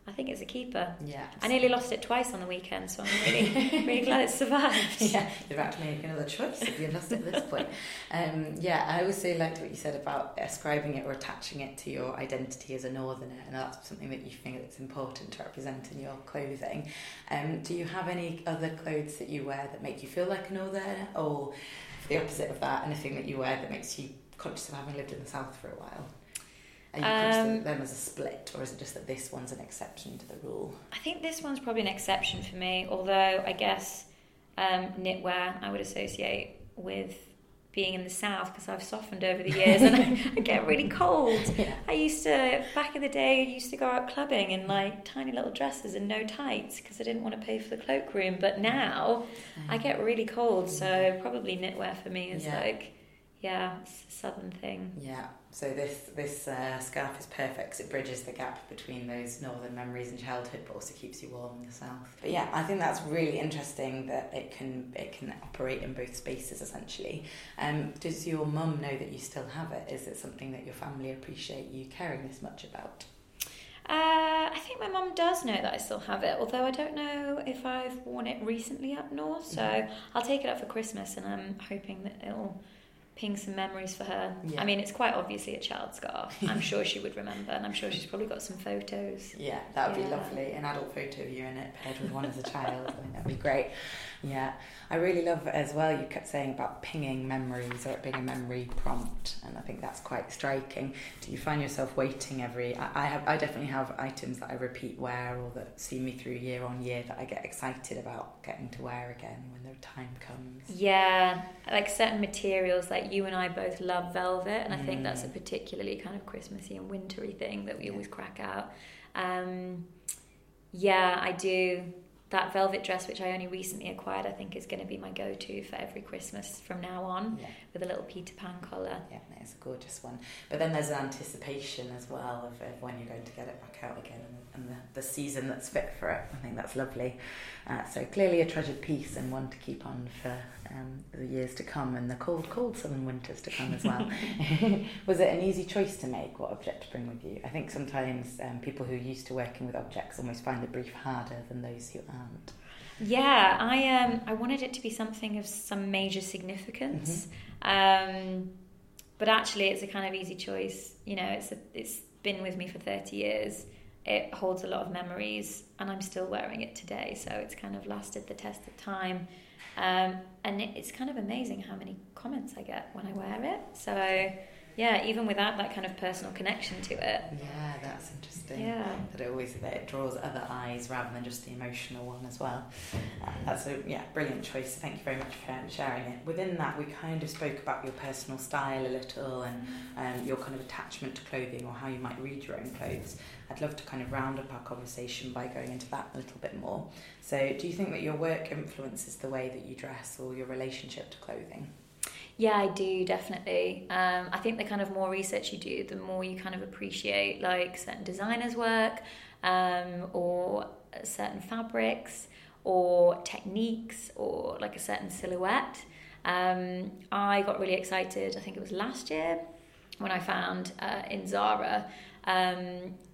I think it's a keeper. Yeah. I nearly lost it twice on the weekend, so I'm really, really glad it survived. yeah, you've had to make another choice if you've lost it at this point. Um, yeah, I also liked what you said about ascribing it or attaching it to your identity as a northerner, and that's something that you think it's important to represent in your clothing. Um, do you have any other clothes that you wear that make you feel like a northerner, or the opposite of that, anything that you wear that makes you conscious of having lived in the south for a while? Are you Um, them as a split, or is it just that this one's an exception to the rule? I think this one's probably an exception for me, although I guess um, knitwear I would associate with being in the south because I've softened over the years and I, I get really cold. Yeah. I used to, back in the day, I used to go out clubbing in like tiny little dresses and no tights because I didn't want to pay for the cloakroom. But now I get really cold, so probably knitwear for me is Yeah. like, yeah, it's a southern thing. Yeah, so this this uh, scarf is perfect 'cause it bridges the gap between those northern memories and childhood, but also keeps you warm in the south. But yeah, I think that's really interesting that it can it can operate in both spaces essentially. Um, does your mum know that you still have it? Is it something that your family appreciate you caring this much about? Uh, I think my mum does know that I still have it, although I don't know if I've worn it recently up north. So Mhm. I'll take it up for Christmas, and I'm hoping that it'll ping some memories for her. Yeah. I mean, it's quite obviously a child scarf. I'm sure she would remember, and I'm sure she's probably got some photos. Yeah, that would be lovely. An adult photo of you in it paired with one as a child. I think that'd be great. Yeah, I really love as well. You kept saying about pinging memories or it being a memory prompt, and I think that's quite striking. Do you find yourself waiting every? I, I have. I definitely have items that I repeat wear or that see me through year on year that I get excited about getting to wear again when the time comes. Yeah, like certain materials, like you and I both love velvet, and I think that's a Mm. particularly kind of Christmassy and wintry thing that we Yeah. always crack out. Um, yeah, I do. That velvet dress, which I only recently acquired, I think is going to be my go to for every Christmas from now on Yeah. with a little Peter Pan collar. Yeah, it's a gorgeous one. But then there's an anticipation as well of, of when you're going to get it back out again and, and the, the season that's fit for it. I think that's lovely. Uh, so clearly a treasured piece and one to keep on for um, the years to come and the cold, cold southern winters to come as well. Was it an easy choice to make what object to bring with you? I think sometimes um, people who are used to working with objects almost find the brief harder than those who aren't. Yeah, I um I wanted it to be something of some major significance. Um, but actually, it's a kind of easy choice. You know, it's a, it's been with me for thirty years. it holds a lot of memories, and I'm still wearing it today. So it's kind of lasted the test of time. Um, and it's kind of amazing how many comments I get when I wear it. So yeah, even without that kind of personal connection to it. Yeah, that's interesting. Yeah. That it always that it draws other eyes rather than just the emotional one as well. Uh, that's a yeah brilliant choice. Thank you very much for sharing it. Within that, we kind of spoke about your personal style a little and um, your kind of attachment to clothing or how you might read your own clothes. I'd love to kind of round up our conversation by going into that a little bit more. So, do you think that your work influences the way that you dress or your relationship to clothing? Yeah, I do definitely. Um, I think the kind of more research you do, the more you kind of appreciate like certain designers' work um, or certain fabrics or techniques or like a certain silhouette. Um, I got really excited. I think it was last year when I found uh, in Zara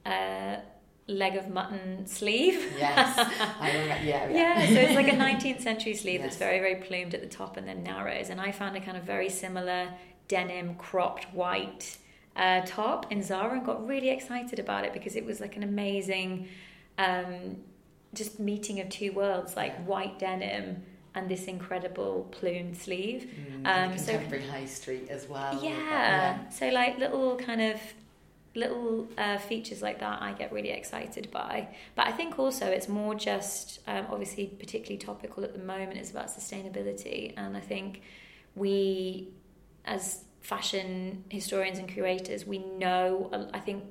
a leg of mutton sleeve. Yes, I remember. Yeah, yeah. yeah, so it's like a 19th century sleeve Yes. that's very, very plumed at the top and then narrows. And I found a kind of very similar denim cropped white uh, top in Zara and got really excited about it because it was like an amazing um, just meeting of two worlds, like Yeah. white denim and this incredible plumed sleeve. Mm, Um, and so- contemporary high street as well. Yeah. So like little kind of little uh, features like that, I get really excited by. But I think also it's more just um, obviously particularly topical at the moment. It's about sustainability, and I think we, as fashion historians and curators, we know. I think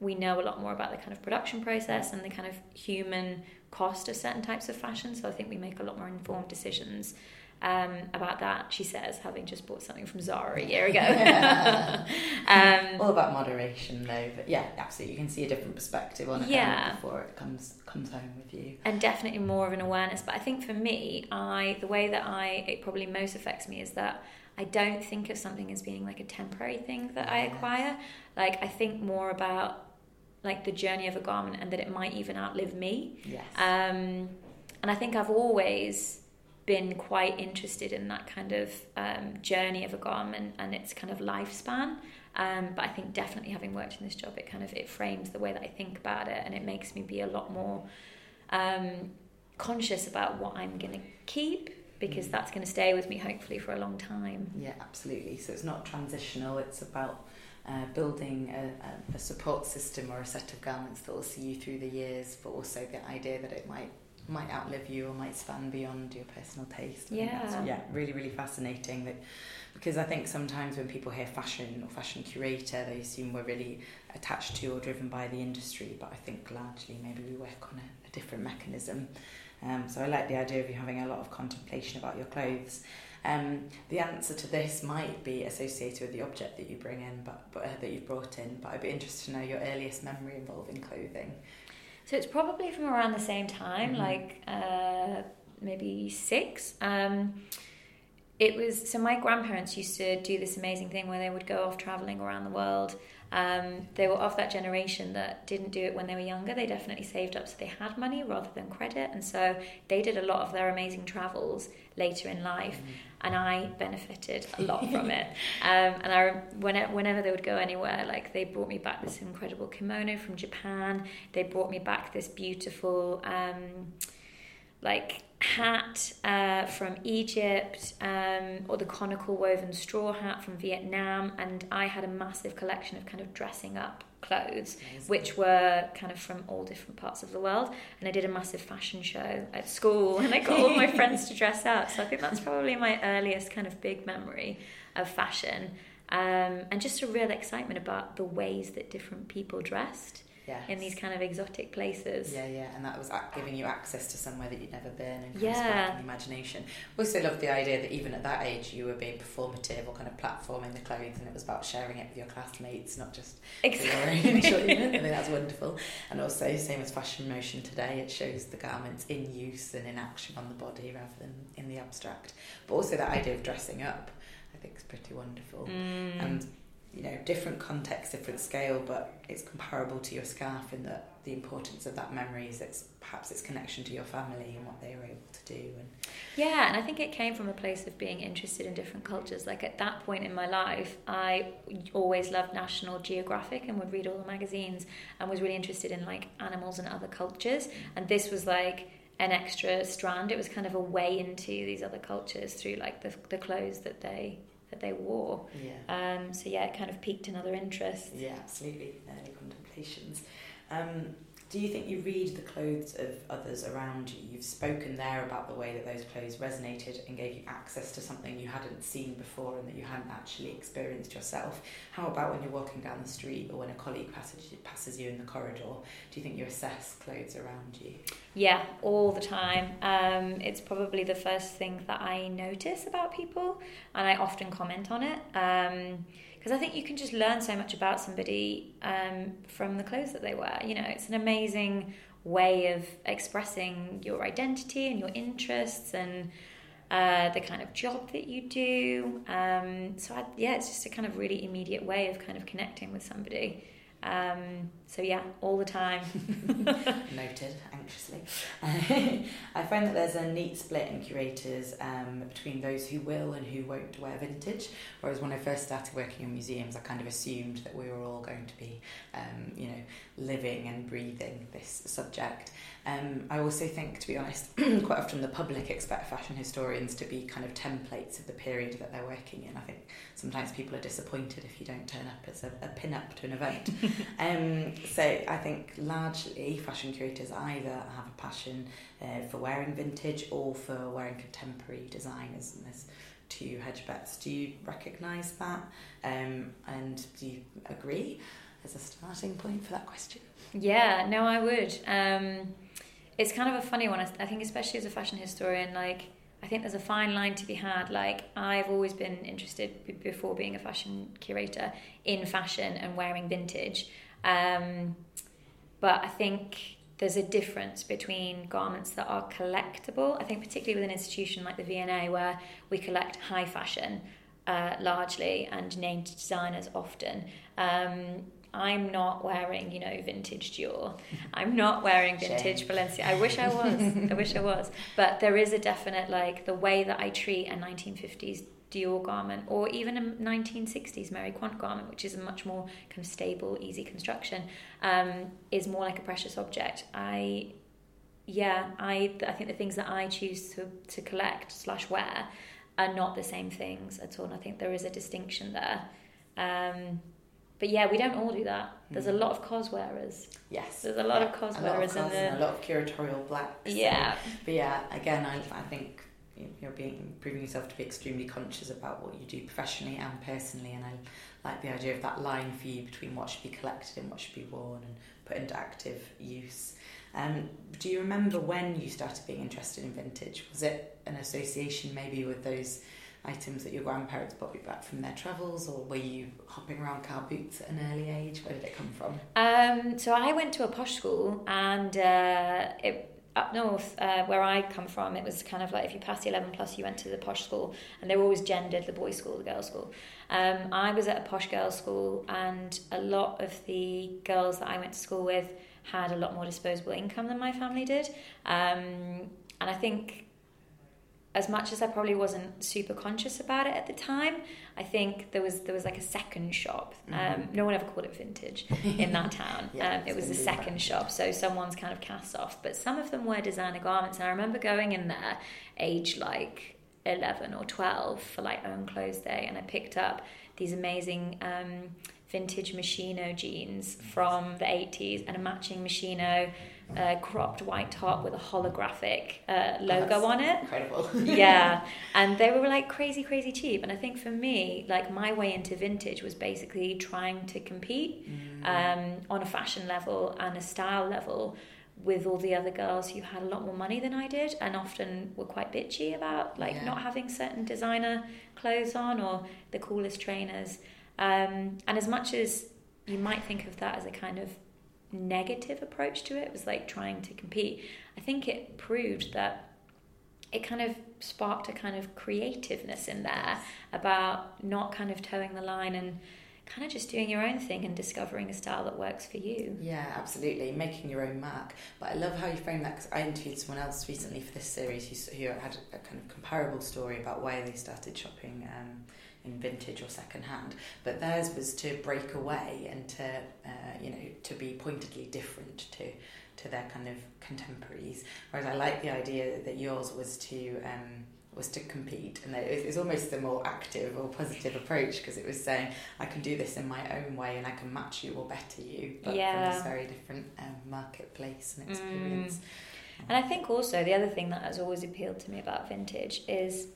we know a lot more about the kind of production process and the kind of human cost of certain types of fashion. So I think we make a lot more informed decisions um, about that. She says, having just bought something from Zara a year ago. um, All about moderation, though. But yeah, absolutely, you can see a different perspective on it Yeah. before it comes comes home with you. and definitely more of an awareness. But I think for me, I the way that I it probably most affects me is that I don't think of something as being like a temporary thing that I acquire. Like I think more about like the journey of a garment and that it might even outlive me. Yes. Um, and I think I've always been quite interested in that kind of um, journey of a garment and its kind of lifespan. Um, but I think definitely having worked in this job, it kind of it frames the way that I think about it, and it makes me be a lot more um, conscious about what I'm going to keep because Mm. that's going to stay with me hopefully for a long time. Yeah, absolutely. So it's not transitional, it's about uh, building a, a, a support system or a set of garments that will see you through the years, but also the idea that it might might outlive you or might span beyond your personal taste. I Yeah. yeah, really, really fascinating that because I think sometimes when people hear fashion or fashion curator, they assume we're really attached to or driven by the industry, but I think largely maybe we work on a, a different mechanism. Um, so I like the idea of you having a lot of contemplation about your clothes. Um, the answer to this might be associated with the object that you bring in, but, but uh, that you've brought in. But I'd be interested to know your earliest memory involving clothing. So it's probably from around the same time, Mhm. like uh, maybe six. Um, it was so my grandparents used to do this amazing thing where they would go off traveling around the world. Um, they were of that generation that didn't do it when they were younger. They definitely saved up so they had money rather than credit, and so they did a lot of their amazing travels later in life and I benefited a lot from it. Um, and I, whenever, whenever they would go anywhere, like they brought me back this incredible kimono from Japan. They brought me back this beautiful, um, like hat uh, from Egypt, um, or the conical woven straw hat from Vietnam. And I had a massive collection of kind of dressing up clothes which were kind of from all different parts of the world. And I did a massive fashion show at school, and I got all my friends to dress up. So I think that's probably my earliest kind of big memory of fashion. Um, and just a real excitement about the ways that different people dressed Yes. in these kind of exotic places. Yeah, yeah, and that was giving you access to somewhere that you'd never been and kind Yeah. the imagination. Also love the idea that even at that age you were being performative or kind of platforming the clothes and it was about sharing it with your classmates, not just for your own enjoyment. I think that's wonderful. And also, same as fashion motion today, it shows the garments in use and in action on the body rather than in the abstract. But also that idea of dressing up, I think is pretty wonderful. Mm. And you know, different context, different scale, but it's comparable to your scarf in that the importance of that memory is its perhaps its connection to your family and what they were able to do. And yeah, and I think it came from a place of being interested in different cultures. Like at that point in my life, I always loved National Geographic and would read all the magazines and was really interested in like animals and other cultures. And this was like an extra strand. It was kind of a way into these other cultures through like the the clothes that they that they wore. Yeah. Um, so yeah, it kind of piqued another interest. Yeah, absolutely. Early contemplations. Um, do you think you read the clothes of others around you? You've spoken there about the way that those clothes resonated and gave you access to something you hadn't seen before and that you hadn't actually experienced yourself. How about when you're walking down the street or when a colleague passes, passes you in the corridor? Do you think you assess clothes around you? Yeah, all the time. Um, it's probably the first thing that I notice about people, and I often comment on it. Um, because I think you can just learn so much about somebody um, from the clothes that they wear. You know, it's an amazing way of expressing your identity and your interests and uh, the kind of job that you do. Um, so I, yeah, it's just a kind of really immediate way of kind of connecting with somebody. Um, so yeah, all the time. Noted, anxiously. I find that there's a neat split in curators um, between those who will and who won't wear vintage. Whereas when I first started working in museums, I kind of assumed that we were all going to be, um, you know, living and breathing this subject. Um, I also think, to be honest, quite often the public expect fashion historians to be kind of templates of the period that they're working in. I think sometimes people are disappointed if you don't turn up as a, a pin up to an event. um, so I think largely fashion curators either have a passion uh, for wearing vintage or for wearing contemporary designers. And there's two hedge bets. Do you recognise that? Um, and do you agree as a starting point for that question? Yeah, no, I would. Um, it's kind of a funny one. I think, especially as a fashion historian, like I think there's a fine line to be had. Like I've always been interested before being a fashion curator in fashion and wearing vintage, um, but I think there's a difference between garments that are collectible. I think particularly with an institution like the V&A where we collect high fashion uh, largely and named designers often. Um, I'm not wearing, you know, vintage Dior. I'm not wearing vintage Balenciaga. I wish I was. I wish I was. But there is a definite like the way that I treat a 1950s Dior garment or even a 1960s Mary Quant garment, which is a much more kind of stable, easy construction, um, is more like a precious object. I, yeah, I I think the things that I choose to to collect slash wear are not the same things at all. And I think there is a distinction there. Um, but yeah, we don't all do that. There's a hmm. lot of COS wearers. Yes. There's a lot yeah. of COS wearers in there. A lot of curatorial black. Yeah. But yeah, again, I, I think you're being proving yourself to be extremely conscious about what you do professionally and personally, and I like the idea of that line for you between what should be collected and what should be worn and put into active use. Um, do you remember when you started being interested in vintage? Was it an association maybe with those items that your grandparents brought you back from their travels, or were you hopping around car boots at an early age? Where did it come from? Um, so I went to a posh school, and uh, it, up north, uh, where I come from, it was kind of like if you passed the 11 plus, you went to the posh school, and they were always gendered the boys' school, the girls' school. Um, I was at a posh girls' school, and a lot of the girls that I went to school with had a lot more disposable income than my family did. Um, and I think as much as I probably wasn't super conscious about it at the time, I think there was there was like a second shop. Mm-hmm. Um, no one ever called it vintage in that town. yeah, um, it was a second shop, so someone's kind of cast off. But some of them were designer garments, and I remember going in there, age like eleven or twelve for like own clothes day, and I picked up these amazing. Um, vintage Moschino jeans from the 80s and a matching Moschino uh, cropped white top with a holographic uh, logo That's on it. Incredible. yeah, and they were like crazy, crazy cheap. And I think for me, like my way into vintage was basically trying to compete mm. um, on a fashion level and a style level with all the other girls who had a lot more money than I did and often were quite bitchy about like yeah. not having certain designer clothes on or the coolest trainers. Um, and as much as you might think of that as a kind of negative approach to it. It was like trying to compete. I think it proved that it kind of sparked a kind of creativeness in there about not kind of toeing the line and kind of just doing your own thing and discovering a style that works for you. Yeah, absolutely. Making your own mark. But I love how you frame that because I interviewed someone else recently for this series who, who had a kind of comparable story about why they started shopping um, in vintage or second hand. But theirs was to break away and to, uh, you know, to be pointedly different to to their kind of contemporaries. Whereas I like the idea that yours was to um, was to compete, and it was almost the more active or positive approach because it was saying I can do this in my own way and I can match you or better you, but Yeah. from this very different um, marketplace and experience. Mm. And I think also the other thing that has always appealed to me about vintage is,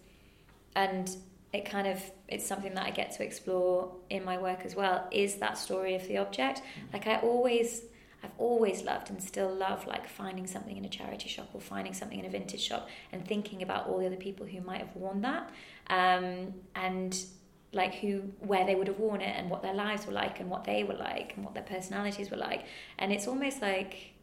and it kind of it's something that I get to explore in my work as well, is that story of the object. Like I always, I've always loved and still love like finding something in a charity shop or finding something in a vintage shop and thinking about all the other people who might have worn that, um, and like who where they would have worn it and what their lives were like and what they were like and what their personalities were like, and it's almost like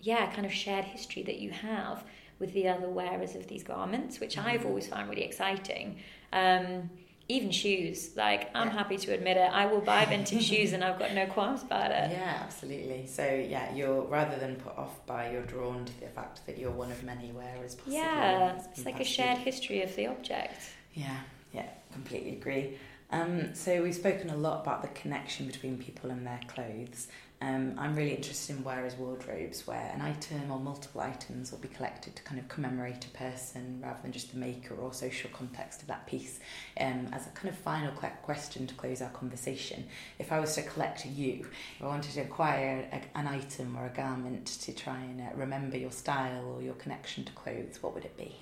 yeah, kind of shared history that you have with the other wearers of these garments, which I've always found really exciting. Um, even shoes, like I'm Yeah. happy to admit it, I will buy vintage shoes and I've got no qualms about it. Yeah, absolutely. So yeah, you're rather than put off by, you're drawn to the fact that you're one of many wearers. Possibly, Yeah, It's it's like a shared history of the object. Yeah, yeah, completely agree. Um, so we've spoken a lot about the connection between people and their clothes. Um, I'm really interested in wearers' wardrobes, where an item or multiple items will be collected to kind of commemorate a person rather than just the maker or social context of that piece. Um, as a kind of final question to close our conversation, if I was to collect you, if I wanted to acquire a, an item or a garment to try and uh, remember your style or your connection to clothes, what would it be?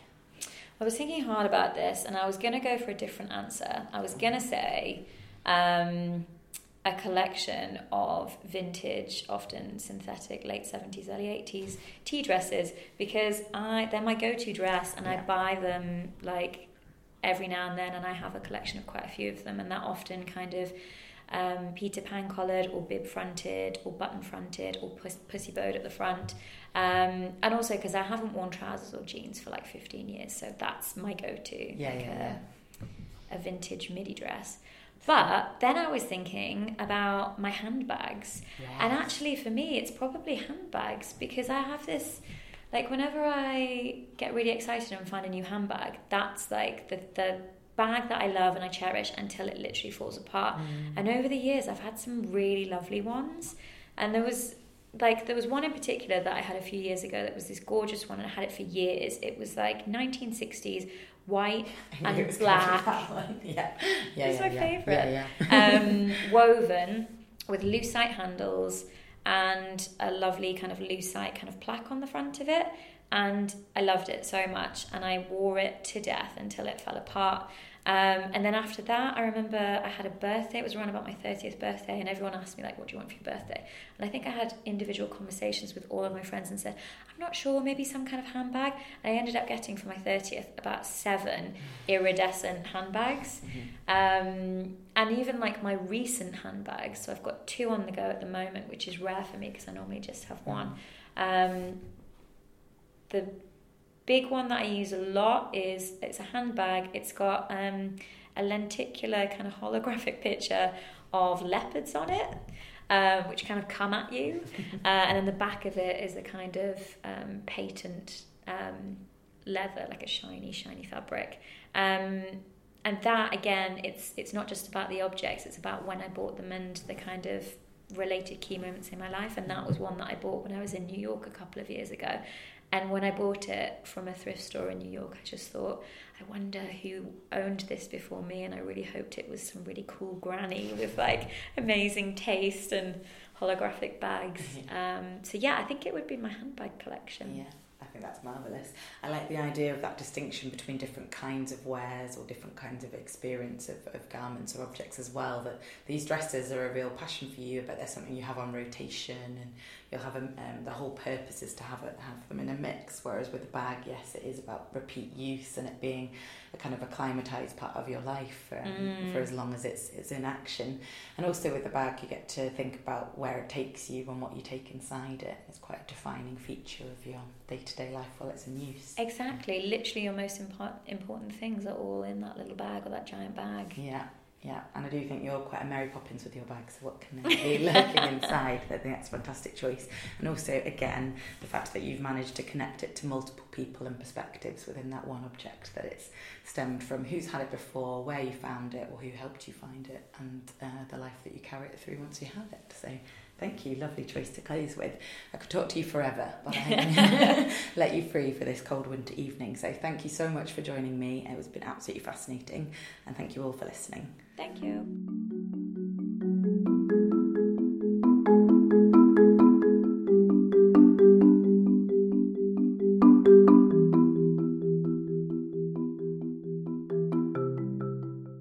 I was thinking hard about this and I was going to go for a different answer. I was going to say um, a collection of vintage, often synthetic, late 70s, early 80s tea dresses because I they're my go-to dress and I buy them like every now and then and I have a collection of quite a few of them and they're often kind of um, Peter Pan collared or bib fronted or button fronted or pus- pussy bowed at the front. Um, and also because I haven't worn trousers or jeans for like 15 years, so that's my go to. Yeah, like yeah, a, yeah. a vintage midi dress. But then I was thinking about my handbags. And actually, for me, it's probably handbags because I have this, like, whenever I get really excited and find a new handbag, that's like the, the bag that I love and I cherish until it literally falls apart. Mm. And over the years, I've had some really lovely ones. And there was, like, there was one in particular that I had a few years ago that was this gorgeous one and I had it for years. It was like 1960s, white and it was gonna be black. Yeah, yeah, It's yeah, my yeah. favourite. Yeah, yeah. um, woven with lucite handles and a lovely kind of lucite kind of plaque on the front of it. And I loved it so much, and I wore it to death until it fell apart. Um, and then after that, I remember I had a birthday. It was around about my 30th birthday, and everyone asked me, like, what do you want for your birthday? And I think I had individual conversations with all of my friends and said, I'm not sure, maybe some kind of handbag. And I ended up getting for my 30th about seven iridescent handbags. Um, and even like my recent handbags, so I've got two on the go at the moment, which is rare for me because I normally just have one. Um, the big one that I use a lot is it's a handbag. It's got um, a lenticular kind of holographic picture of leopards on it, um, which kind of come at you, uh, and then the back of it is a kind of um, patent um, leather, like a shiny, shiny fabric. Um, and that again, it's it's not just about the objects; it's about when I bought them and the kind of related key moments in my life. And that was one that I bought when I was in New York a couple of years ago. And when I bought it from a thrift store in New York, I just thought, I wonder who owned this before me. And I really hoped it was some really cool granny with like amazing taste and holographic bags. Um, so yeah, I think it would be my handbag collection. Yeah, I think that's marvellous. I like the idea of that distinction between different kinds of wares or different kinds of experience of, of garments or objects as well. That these dresses are a real passion for you, but they're something you have on rotation and you'll have a, um, the whole purpose is to have it, have them in a mix. Whereas with a bag, yes, it is about repeat use and it being a kind of acclimatized part of your life um, Mm. for as long as it's it's in action. And also with a bag, you get to think about where it takes you and what you take inside it. It's quite a defining feature of your day to day life while it's in use. Exactly. Literally, your most impor- important things are all in that little bag or that giant bag. Yeah, Yeah, and I do think you're quite a Mary Poppins with your bag, so what can be lurking inside? I think that's a fantastic choice. And also, again, the fact that you've managed to connect it to multiple people and perspectives within that one object, that it's stemmed from who's had it before, where you found it, or who helped you find it, and uh, the life that you carry it through once you have it. So Thank you, lovely choice to close with. I could talk to you forever, but I let you free for this cold winter evening. So thank you so much for joining me. It has been absolutely fascinating, and thank you all for listening. Thank you.